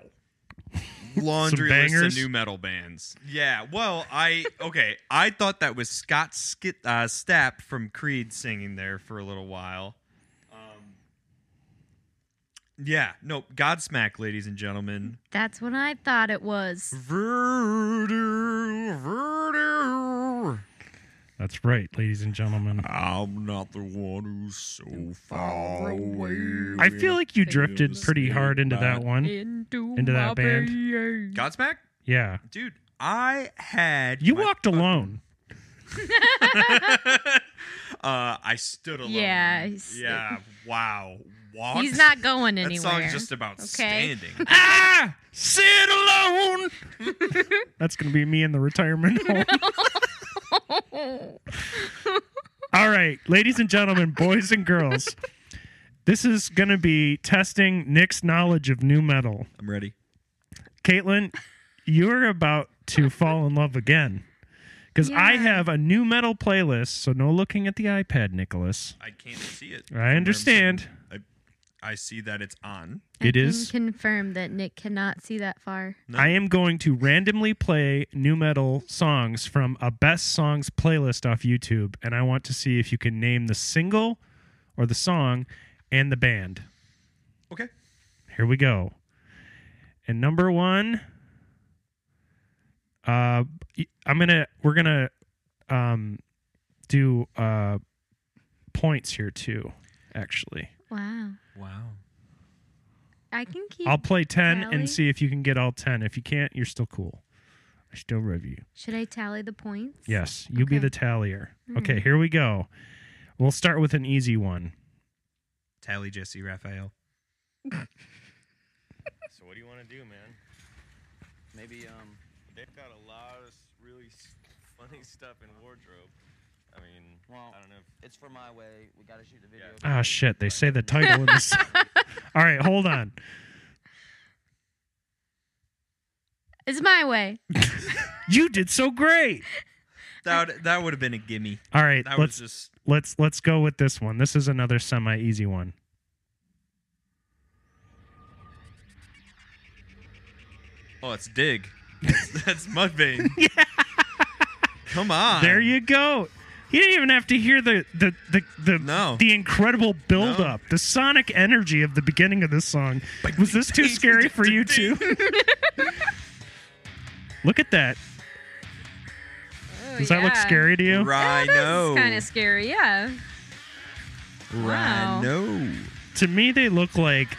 Laundry list of bangers? new metal bands. Yeah. Well, I okay. I thought that was Scott Skit, uh, Stapp from Creed singing there for a little while. Yeah. No. Godsmack, ladies and gentlemen. That's what I thought it was. Voodoo, voodoo. That's right, ladies and gentlemen. I'm not the one who's so far away. I feel like you drifted pretty hard into that one. Into, Into that band. Godsmack, Yeah. dude. I had You my walked alone. Uh, I stood alone. Yeah, Yeah. Wow. Walked? He's not going That anywhere. song's just about Okay. standing. ah! Sit alone! That's going to be me in the retirement home. All right, ladies and gentlemen, boys and girls, this is going to be testing Nick's knowledge of new metal. I'm ready. Caitlin, you're about to fall in love again. Because I Yeah. have a new metal playlist, so no looking at the iPad, Nicholas. I can't see it. I understand. I, I see that it's on. I It can is- confirm that Nick cannot see that far. No. I am going to randomly play new metal songs from a best songs playlist off YouTube, and I want to see if you can name the single or the song and the band. Okay. Here we go. And number one, uh, I'm gonna we're gonna um do uh points here too. Actually, Wow. Wow. I can keep. I'll play ten Tally? and see if you can get all ten. If you can't, you're still cool. I still review. Should I tally the points? Yes, you be the tallier. All Okay, here we go. We'll start with an easy one. Tally Jesse Raphael. So what do you want to do, man? Maybe um, they've got a lot of really funny stuff in wardrobe. I mean, Well, I don't know. If, it's for my way. We gotta shoot the video. Ah, shit. They say the title in this. all right, hold on. It's my way. You did so great. That would, that would have been a gimme. All right, That let's was just let's let's go with this one. This is another semi easy one. oh, it's Dig. That's, that's Mudvayne. Come on. There you go. You didn't even have to hear the the the the, No. the incredible build No. up, the sonic energy of the beginning of this song. Was this too scary for you too? Look at that. Does that look scary to you? Rhino. Kind of scary, yeah. Wow. Rhino. To me, they look like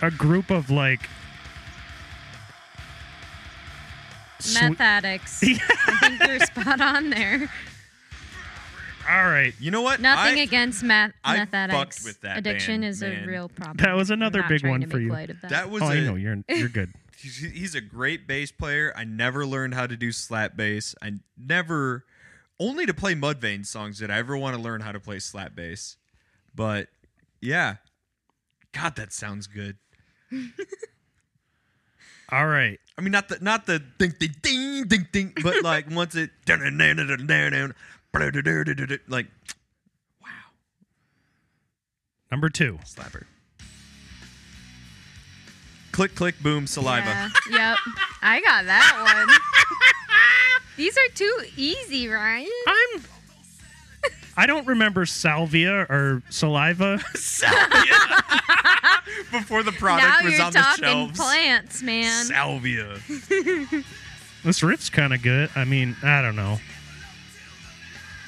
a group of like Meth addicts. I think you're spot on there. All right, You know what? Nothing I, against meth, I meth fucked addicts. with that Addiction band, is man. a real problem. That was another big one for you. that. that was oh, a, I know you're you're good. he's, he's a great bass player. I never learned how to do slap bass. I never, only to play Mudvayne songs did I ever want to learn how to play slap bass. But yeah, God, that sounds good. All right, I mean, not the not the ding ding ding ding ding, but like once it like wow, number two. slapper. Click click boom saliva. Yeah, yep. I got that one. These are too easy, Ryan. I'm. I don't remember salvia or saliva. Salvia. Before the product now was you're on the talking shelves. plants, man. Salvia. This riff's kind of good. I mean, I don't know.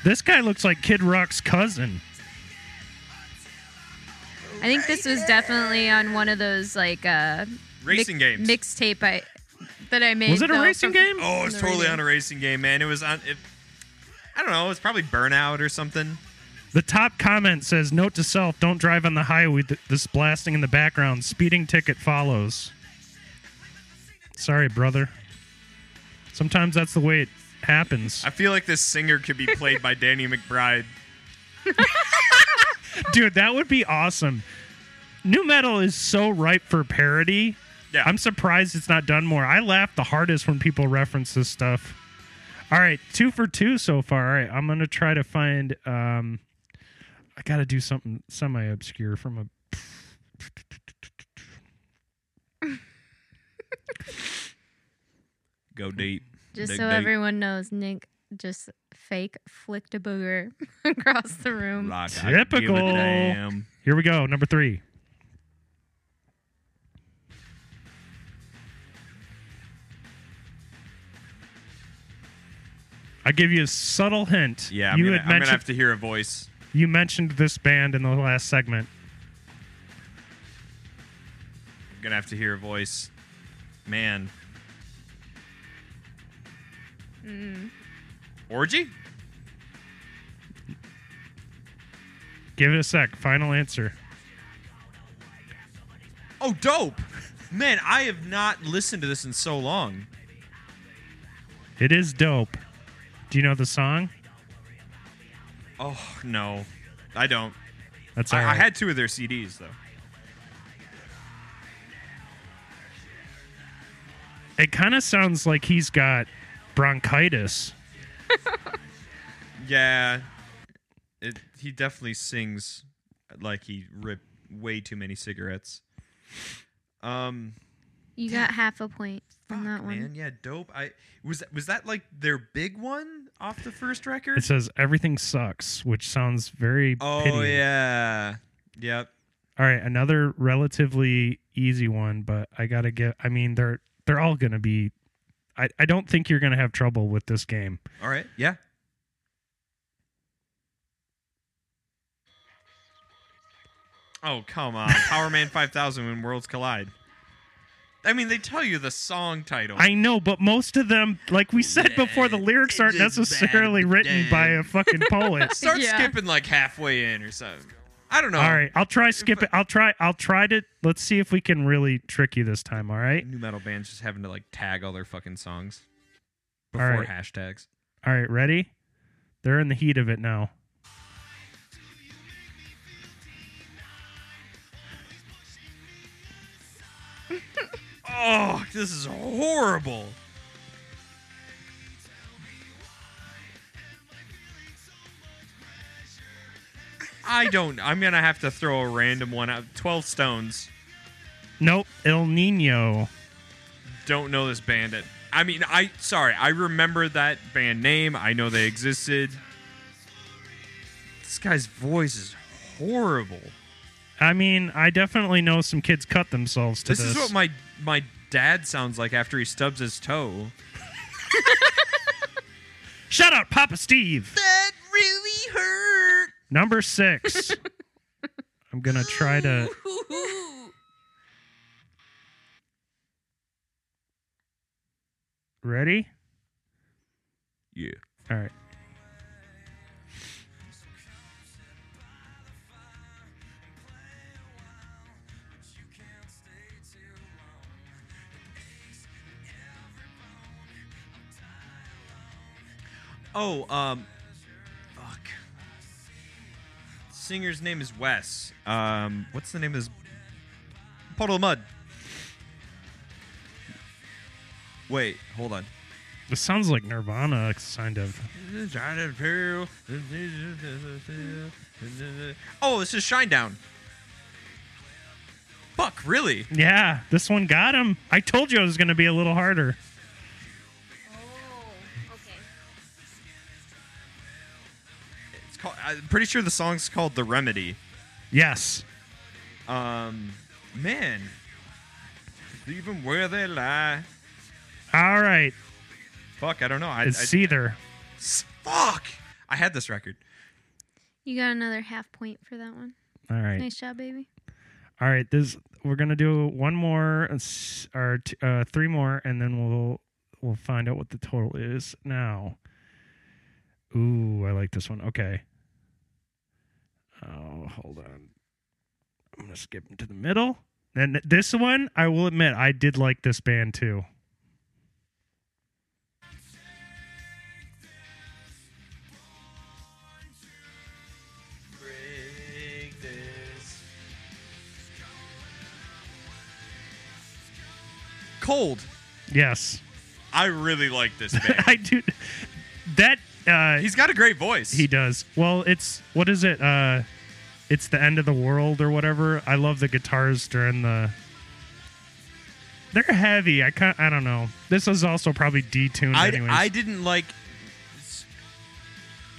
This guy looks like Kid Rock's cousin. I think this was definitely on one of those like uh Racing mix- games. mixtape I that I made. Was it a though, racing from- game? Oh, it's the totally radio. on a racing game, man. It was on. It, I don't know. It's probably Burnout or something. The top comment says, "Note to self: Don't drive on the highway with this blasting in the background. Speeding ticket follows." Sorry, brother. Sometimes that's the way it happens, I feel like this singer could be played by Danny McBride. dude. That would be awesome. New metal is so ripe for parody. Yeah. I'm surprised it's not done more. I laugh the hardest when people reference this stuff. All right, two for two so far. All right, I'm gonna try to find. Um, I got to do something semi obscure from a. Go deep. Just Dig so deep. everyone knows, Nick just fake flicked a booger across the room. Like I give a Typical. damn. Here we go. Number three. I give you a subtle hint. Yeah, I'm you gonna, had I'm gonna mentioned have to hear a voice. you mentioned this band in the last segment. I'm gonna have to hear a voice. Man. Mm. Orgy? Give it a sec. Final answer. Oh, dope. Man, I have not listened to this in so long. It is dope. Do you know the song? Oh no, I don't. That's all I, right. I had two of their CDs though. it kind of sounds like he's got bronchitis. Yeah, it, he definitely sings like he ripped way too many cigarettes. Um, You got half a point from on that one. man, yeah, dope. I was that, was that like their big one off the first record? It says everything sucks, which sounds very oh yeah, yep. All right, another relatively easy one, but I gotta get. I mean, they're they're all gonna be. I I don't think you're gonna have trouble with this game. All right, yeah. Oh come on, Powerman Five Thousand when worlds collide. I mean, they tell you the song title. I know, but most of them, like we said before, the lyrics aren't necessarily written by a fucking poet. Start Yeah. skipping like halfway in or something. I don't know. All right, I'll try skip it. I'll try. I'll try to. Let's see if we can really trick you this time. All right. New metal bands just having to like tag all their fucking songs before right. hashtags. All right. Ready? They're in the heat of it now. Oh, this is horrible. I don't. I'm gonna have to throw a random one out. Twelve Stones. Nope. El Nino. Don't know this band. At, I mean, I sorry. I remember that band name. I know they existed. This guy's voice is horrible. I mean, I definitely know some kids cut themselves to This, this. is what my my dad sounds like after he stubs his toe. Shout out Papa Steve. That really hurt. Number six. I'm gonna try to. Ready? Yeah. All right. Oh, um, fuck. Singer's name is Wes. Um, what's the name of his Puddle of Mudd? Wait, hold on. This sounds like Nirvana, kind of. Oh, this is Shinedown. Fuck, really? Yeah, this one got him. I told you it was going to be a little harder. Pretty sure the song's called "The Remedy." Yes. Um, man, even where they lie. All right. Fuck, I don't know. I, It's I, Seether. S- fuck. I had this record. You got another half point for that one. All right. Nice job, baby. All right. This we're gonna do one more, uh, or t- uh, three more, and then we'll we'll find out what the total is now. Ooh, I like this one. Okay. Oh, hold on. I'm gonna skip into the middle. And this one, I will admit, I did like this band too. Cold. Yes, I really like this band. I do. That uh, He's got a great voice. He does. Well, it's what is it? Uh it's the end of the world or whatever. I love the guitars during the They're heavy. I can't I don't know. This is also probably detuned I, anyways. I didn't like.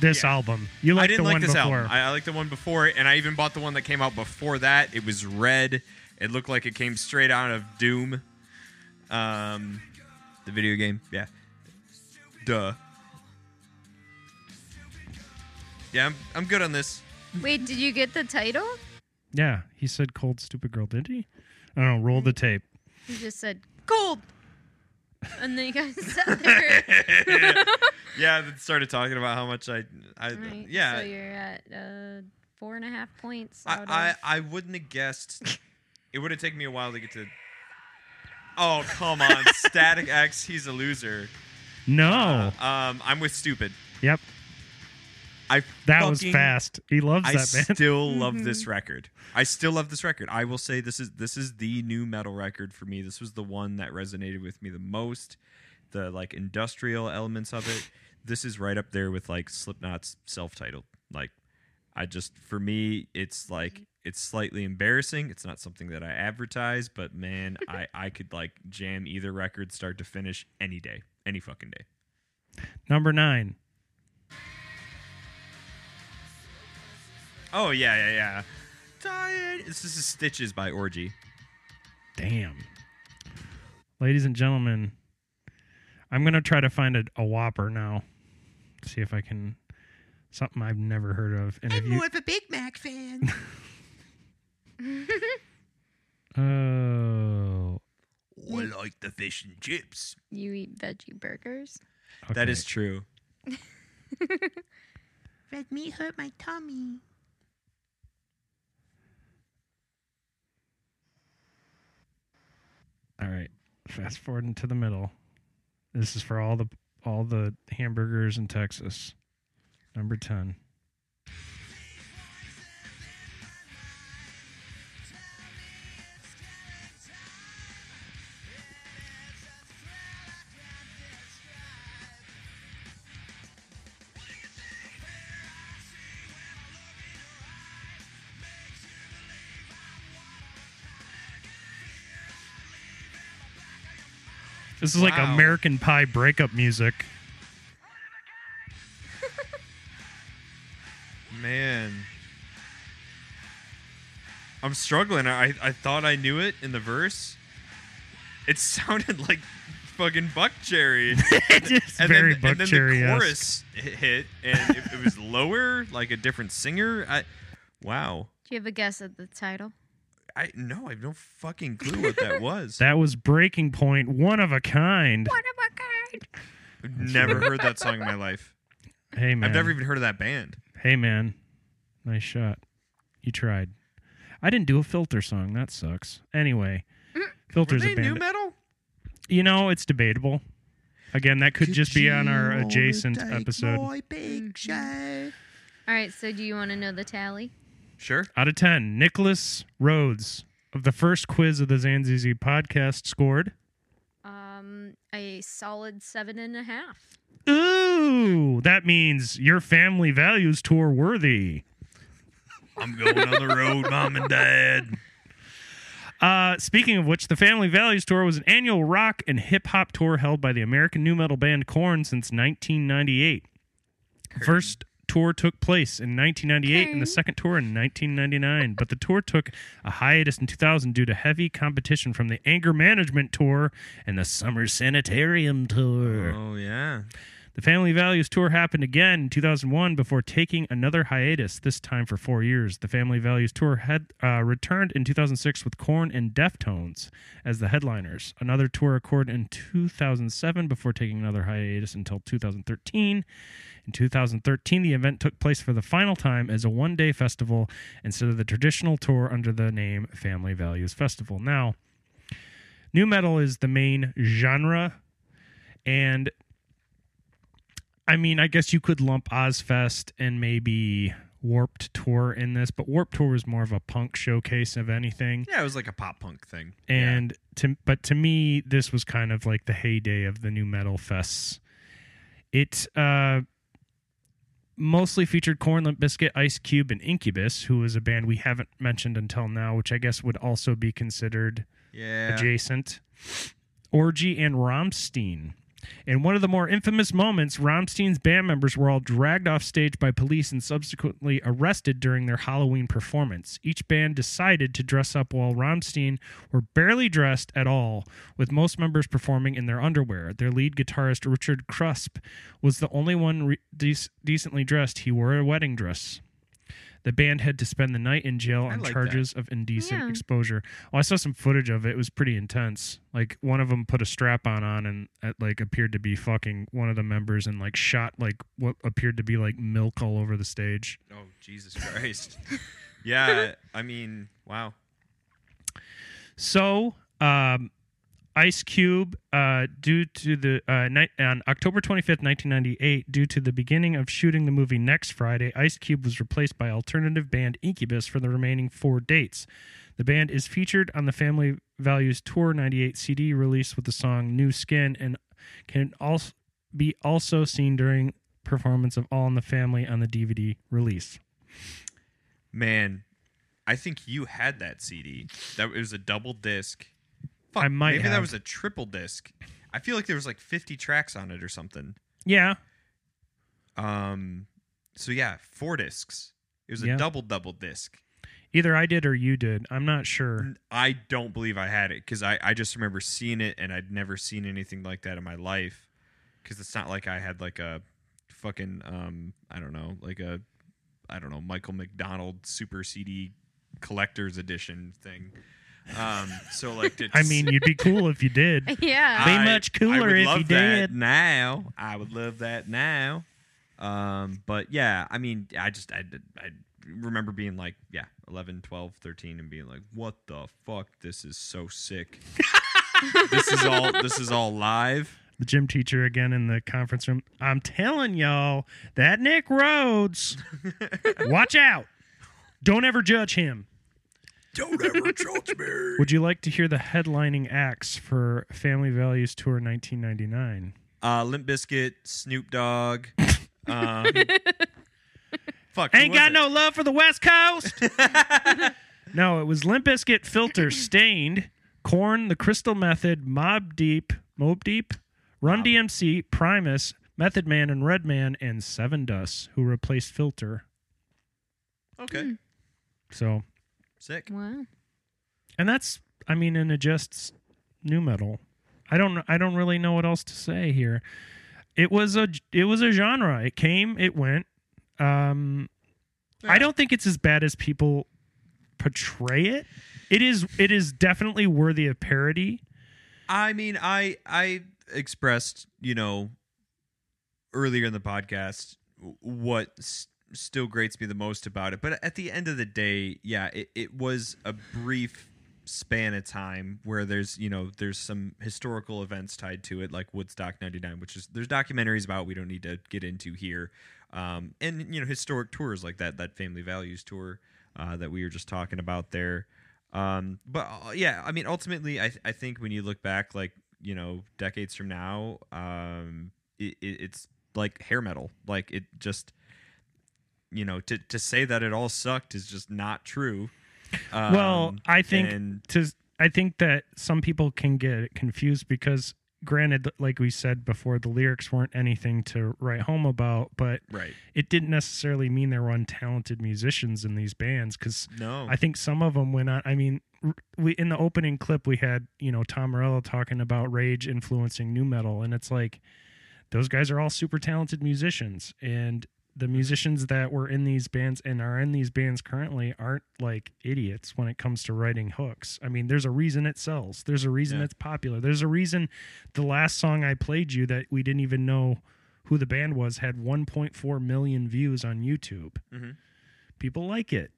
this yeah. album. You I like didn't the like one this before. album. I, I like the one before it, and I even bought the one that came out before that. It was red. It looked like it came straight out of Doom. Um, the video game. Yeah. Duh. Yeah, I'm, I'm good on this. Wait, did you get the title? yeah, he said cold stupid girl, didn't he? I don't know, roll the tape. He just said cold. And then you guys sat there. Yeah, then started talking about how much I, I Right, yeah, So you're at uh, four and a half points. I, of- I, I wouldn't have guessed. it would have taken me a while to get to. Oh come on, Static X, he's a loser. No. Uh, um, I'm with stupid. yep. I That was fast. He loves I that man. I still love this mm-hmm. record. I still love this record. I will say this is this is the new metal record for me. This was the one that resonated with me the most. The like industrial elements of it. This is right up there with like Slipknot's self-titled. Like I just for me it's like mm-hmm. it's slightly embarrassing. It's not something that I advertise, but man, I I could like jam either record start to finish any day, any fucking day. Number nine. Oh yeah, yeah, yeah. Tired. This is Stitches by Orgy. Damn. Ladies and gentlemen, I'm gonna try to find a, a Whopper now. See if I can something I've never heard of. And I'm you of a Big Mac fan. Oh I like the fish and chips. you eat veggie burgers. That okay. is true. Red meat hurt my tummy. All right. Fast forward into the middle. This is for all the all the hamburgers in Texas. Number 10. This is like Wow. American Pie breakup music. Man. I'm struggling. I I thought I knew it in the verse. It sounded like fucking Buck Cherry. it's very then, Buck and then Cherry the chorus hi- hit, and it, it was lower, like a different singer. I, wow. Do you have a guess at the title? I no, I have no fucking clue what that was. That was Breaking Point, one of a kind. What of a kind? I've never heard that song in my life. Hey man. I've never even heard of that band. Hey man. Nice shot. You tried. I didn't do a filter song. That sucks. Anyway, mm. Were filter's they a new metal? You know, it's debatable. Again, that could, just be on our adjacent take episode. my picture? Mm-hmm. All right, so do you want to know the tally? Sure. Out of 10, Nicholas Rhodes of the first quiz of the Zanzeezee podcast scored. Um, a solid seven and a half. Ooh, that means your family values tour worthy. I'm going on the road, mom and dad. Uh, speaking of which, the Family Values Tour was an annual rock and hip hop tour held by the American new metal band Korn since 1998. First tour took place in 1998 and the second tour in 1999, but the tour took a hiatus in 2000 due to heavy competition from the Anger Management Tour and the Summer Sanitarium Tour. Oh yeah. The Family Values Tour happened again in 2001 before taking another hiatus, this time for four years. The Family Values Tour had uh, returned in 2006 with Korn and Deftones as the headliners. Another tour occurred in 2007 before taking another hiatus until 2013. In 2013, the event took place for the final time as a one day festival instead of the traditional tour under the name Family Values Festival. Now, new metal is the main genre, and I mean, I guess you could lump Ozzfest and maybe Warped Tour in this, but Warped Tour was more of a punk showcase of anything. Yeah, it was like a pop punk thing. And to but to me, this was kind of like the heyday of the new metal fests. It uh, mostly featured Korn Limp Bizkit, Ice Cube, and Incubus, who is a band we haven't mentioned until now, which I guess would also be considered yeah. adjacent. Orgy and Rammstein. In one of the more infamous moments, Rammstein's band members were all dragged off stage by police and subsequently arrested during their Halloween performance. Each band decided to dress up while Rammstein were barely dressed at all, with most members performing in their underwear. Their lead guitarist, Richard Kruspe, was the only one re- dec- decently dressed. He wore a wedding dress. The band had to spend the night in jail I on like charges of indecent Yeah. exposure. Well, I saw some footage of it. It was pretty intense. Like one of them put a strap on on and it, like appeared to be fucking one of the members and like shot like what appeared to be like milk all over the stage. Oh Jesus Christ. yeah. I mean, wow. So, um, Ice Cube, uh, due to the uh, ni- on October 25th, 1998, due to the beginning of shooting the movie next Friday, Ice Cube was replaced by alternative band Incubus for the remaining four dates. The band is featured on the Family Values Tour 98 CD release with the song New Skin and can also be also seen during performance of All in the Family on the DVD release. Man, I think you had that CD. That was a double disc. Fuck, I might maybe have. that was a triple disc. I feel like there was like 50 tracks on it or something. Yeah, Um so yeah, four discs. It was a Yeah. double double disc. either I did or you did. I'm not sure. I don't believe I had it because I, I just remember seeing it and I'd never seen anything like that in my life. Because it's not like I had like a fucking um I don't know like a I don't know Michael McDonald Super CD collector's edition thing. Um, so like to I mean, you'd be cool if you did. yeah. Be I- much I cooler would if love you that did. Now I would love that now. Um, but yeah, I mean, I just I I remember being like, yeah, 11, 12, 13 and being like, what the fuck? This is so sick. this is all this is all live. the gym teacher again in the conference room. I'm telling y'all that Nick Rhodes, watch out. Don't ever judge him. Don't ever judge me. Would you like to hear the headlining acts for Family Values Tour 1999? Uh, Limp Bizkit, Snoop Dogg. Um, fuck, who Ain't was got it? no love for the West Coast. no, it was Limp Bizkit, Filter, Staind, Korn, The Crystal Method, Mobb Deep, Mobb Deep, Run DMC, Primus, Method Man, and Redman, and Sevendust, who replaced Filter. Okay, So, sick. wow. and that's, I mean, in a just new metal. I don't, I don't really know what else to say here. It was a, it was a genre. It came, it went. Um, I don't think it's as bad as people portray it. It is, it is definitely worthy of parody. I mean, I I expressed, you know, earlier in the podcast what s- still grates me the most about it. But at the end of the day, yeah, it, it was a brief span of time where there's you know there's some historical events tied to it like woodstock 99 which is there's documentaries about we don't need to get into here. Um, and you know historic tours like that that family values tour uh, that we were just talking about there. Um, but uh, yeah i mean ultimately I, I think when you look back like you know decades from now um, it, it, it's like hair metal. Like it just you know to, to say that it all sucked is just not true well, Um, I think and- to I think that some people can get confused because granted like we said before the lyrics weren't anything to write home about, but right it didn't necessarily mean there were untalented musicians in these bands cuz no I think some of them went on. I mean, we in the opening clip we had you know Tom Morello talking about rage influencing nu metal, and it's like those guys are all super talented musicians, and the musicians that were in these bands and are in these bands currently aren't like idiots when it comes to writing hooks. I mean, there's a reason it sells. There's a reason Yeah. it's popular. There's a reason the last song I played you that we didn't even know who the band was had 1.4 million views on YouTube. Mhm. People like it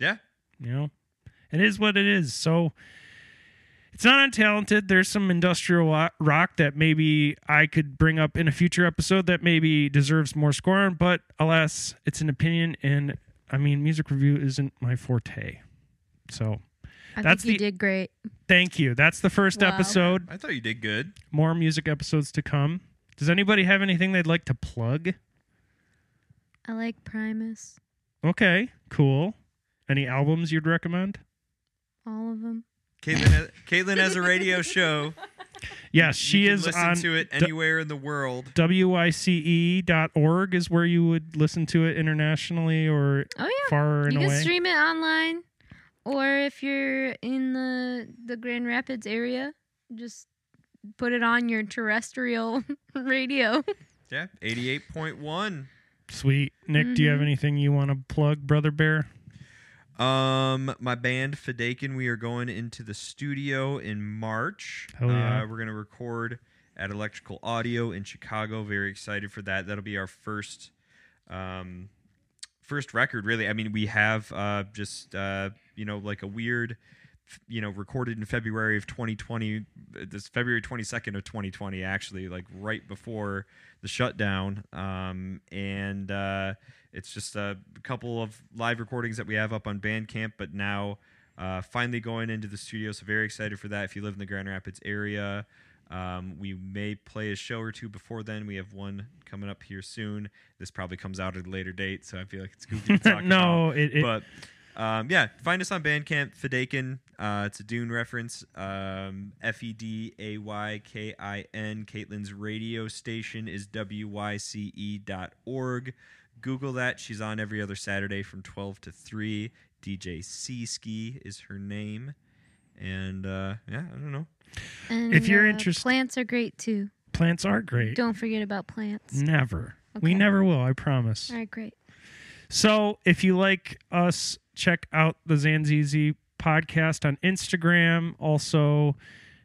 yeah you know it is what it is so it's not untalented. There's some industrial rock that maybe i could bring up in a future episode that maybe deserves more scoring but alas it's an opinion and i mean music review isn't my forte. So I That's think you the- did great. thank you. That's the first Wow. episode. I thought you did good. More music episodes to come. Does anybody have anything they'd like to plug? I like Primus. okay cool. Any albums you'd recommend? All of them. Caitlin has, Caitlin has a radio show. yes she you can is listen on to it anywhere in the world. wyce.org is where you would listen to it internationally or Oh yeah. far and you can away. stream it online, or if you're in the the Grand Rapids area, just put it on your terrestrial radio. Yeah, eighty-eight point one. Sweet. Nick, do you have Mhm. anything you want to plug, Brother Bear? Um, my band Fedaykin, we are going into the studio in March. Hell yeah. Uh, we're gonna record at Electrical Audio in Chicago. Very excited for that. That'll be our first, um, first record. Really, I mean, we have uh, just uh, you know like a weird, you know, recorded in February of 2020. uh, This February 22nd of 2020, actually, like right before the shutdown. Um, and uh, it's just a couple of live recordings that we have up on Bandcamp, but now uh, finally going into the studio. So very excited for that. If you live in the Grand Rapids area, um, we may play a show or two before then. We have one coming up here soon. This probably comes out at a later date, so I feel like it's goofy to talk about. no, it, it But um, yeah, find us on Bandcamp, Fedaykin. Uh, it's a Dune reference. Um, F E D A Y K I N. Caitlin's radio station is wyce.org. Google that. She's on every other Saturday from 12 to 3. DJ C Ski is her name. And uh, yeah, I don't know. And If you're uh, interest- plants are great too. plants are great. Don't forget about plants. Never. We never will, I promise. All right, great. So if you like us, check out the Zanzeezee podcast on Instagram. Also,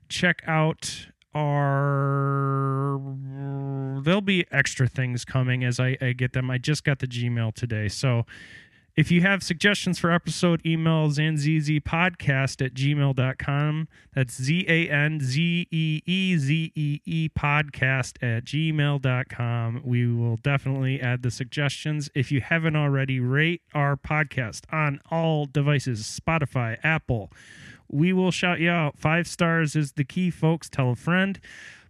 check out our. There'll be extra things coming as I, I get them. I just got the Gmail today. So if you have suggestions for episode, email podcast at gmail.com. That's Z A N Z E E Z E E podcast at gmail.com. We will definitely add the suggestions. If you haven't already, rate our podcast on all devices Spotify, Apple. We will shout you out. Five stars is the key, folks. Tell a friend.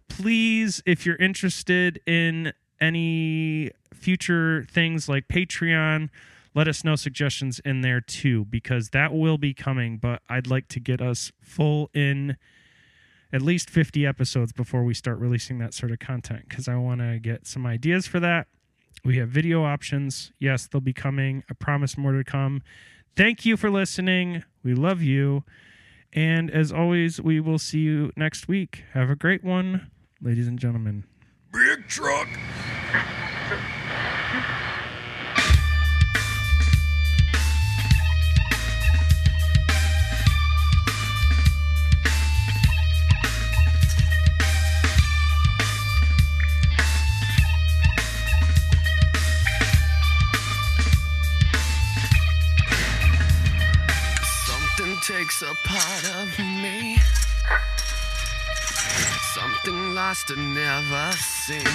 Please, if you're interested in any future things like Patreon, let us know suggestions in there too because that will be coming but i'd like to get us full in at least 50 episodes before we start releasing that sort of content because i want to get some ideas for that we have video options yes they'll be coming i promise more to come thank you for listening we love you and as always we will see you next week have a great one ladies and gentlemen Big truck. A part of me. Something lost and never seen.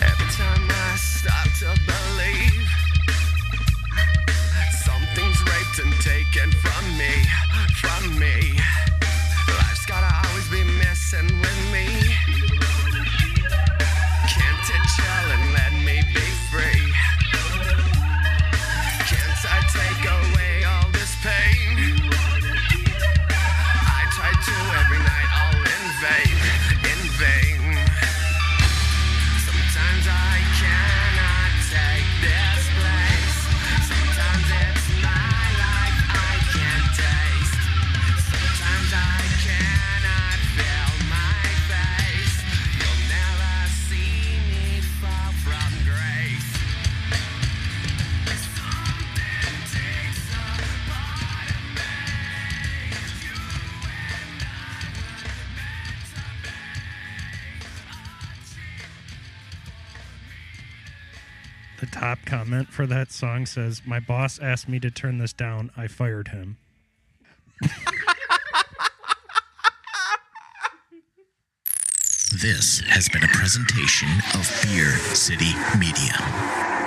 Every time I start to believe something's raped and taken from me, from me. For that song says, "My boss asked me to turn this down. I fired him." This has been a presentation of Beer City Media.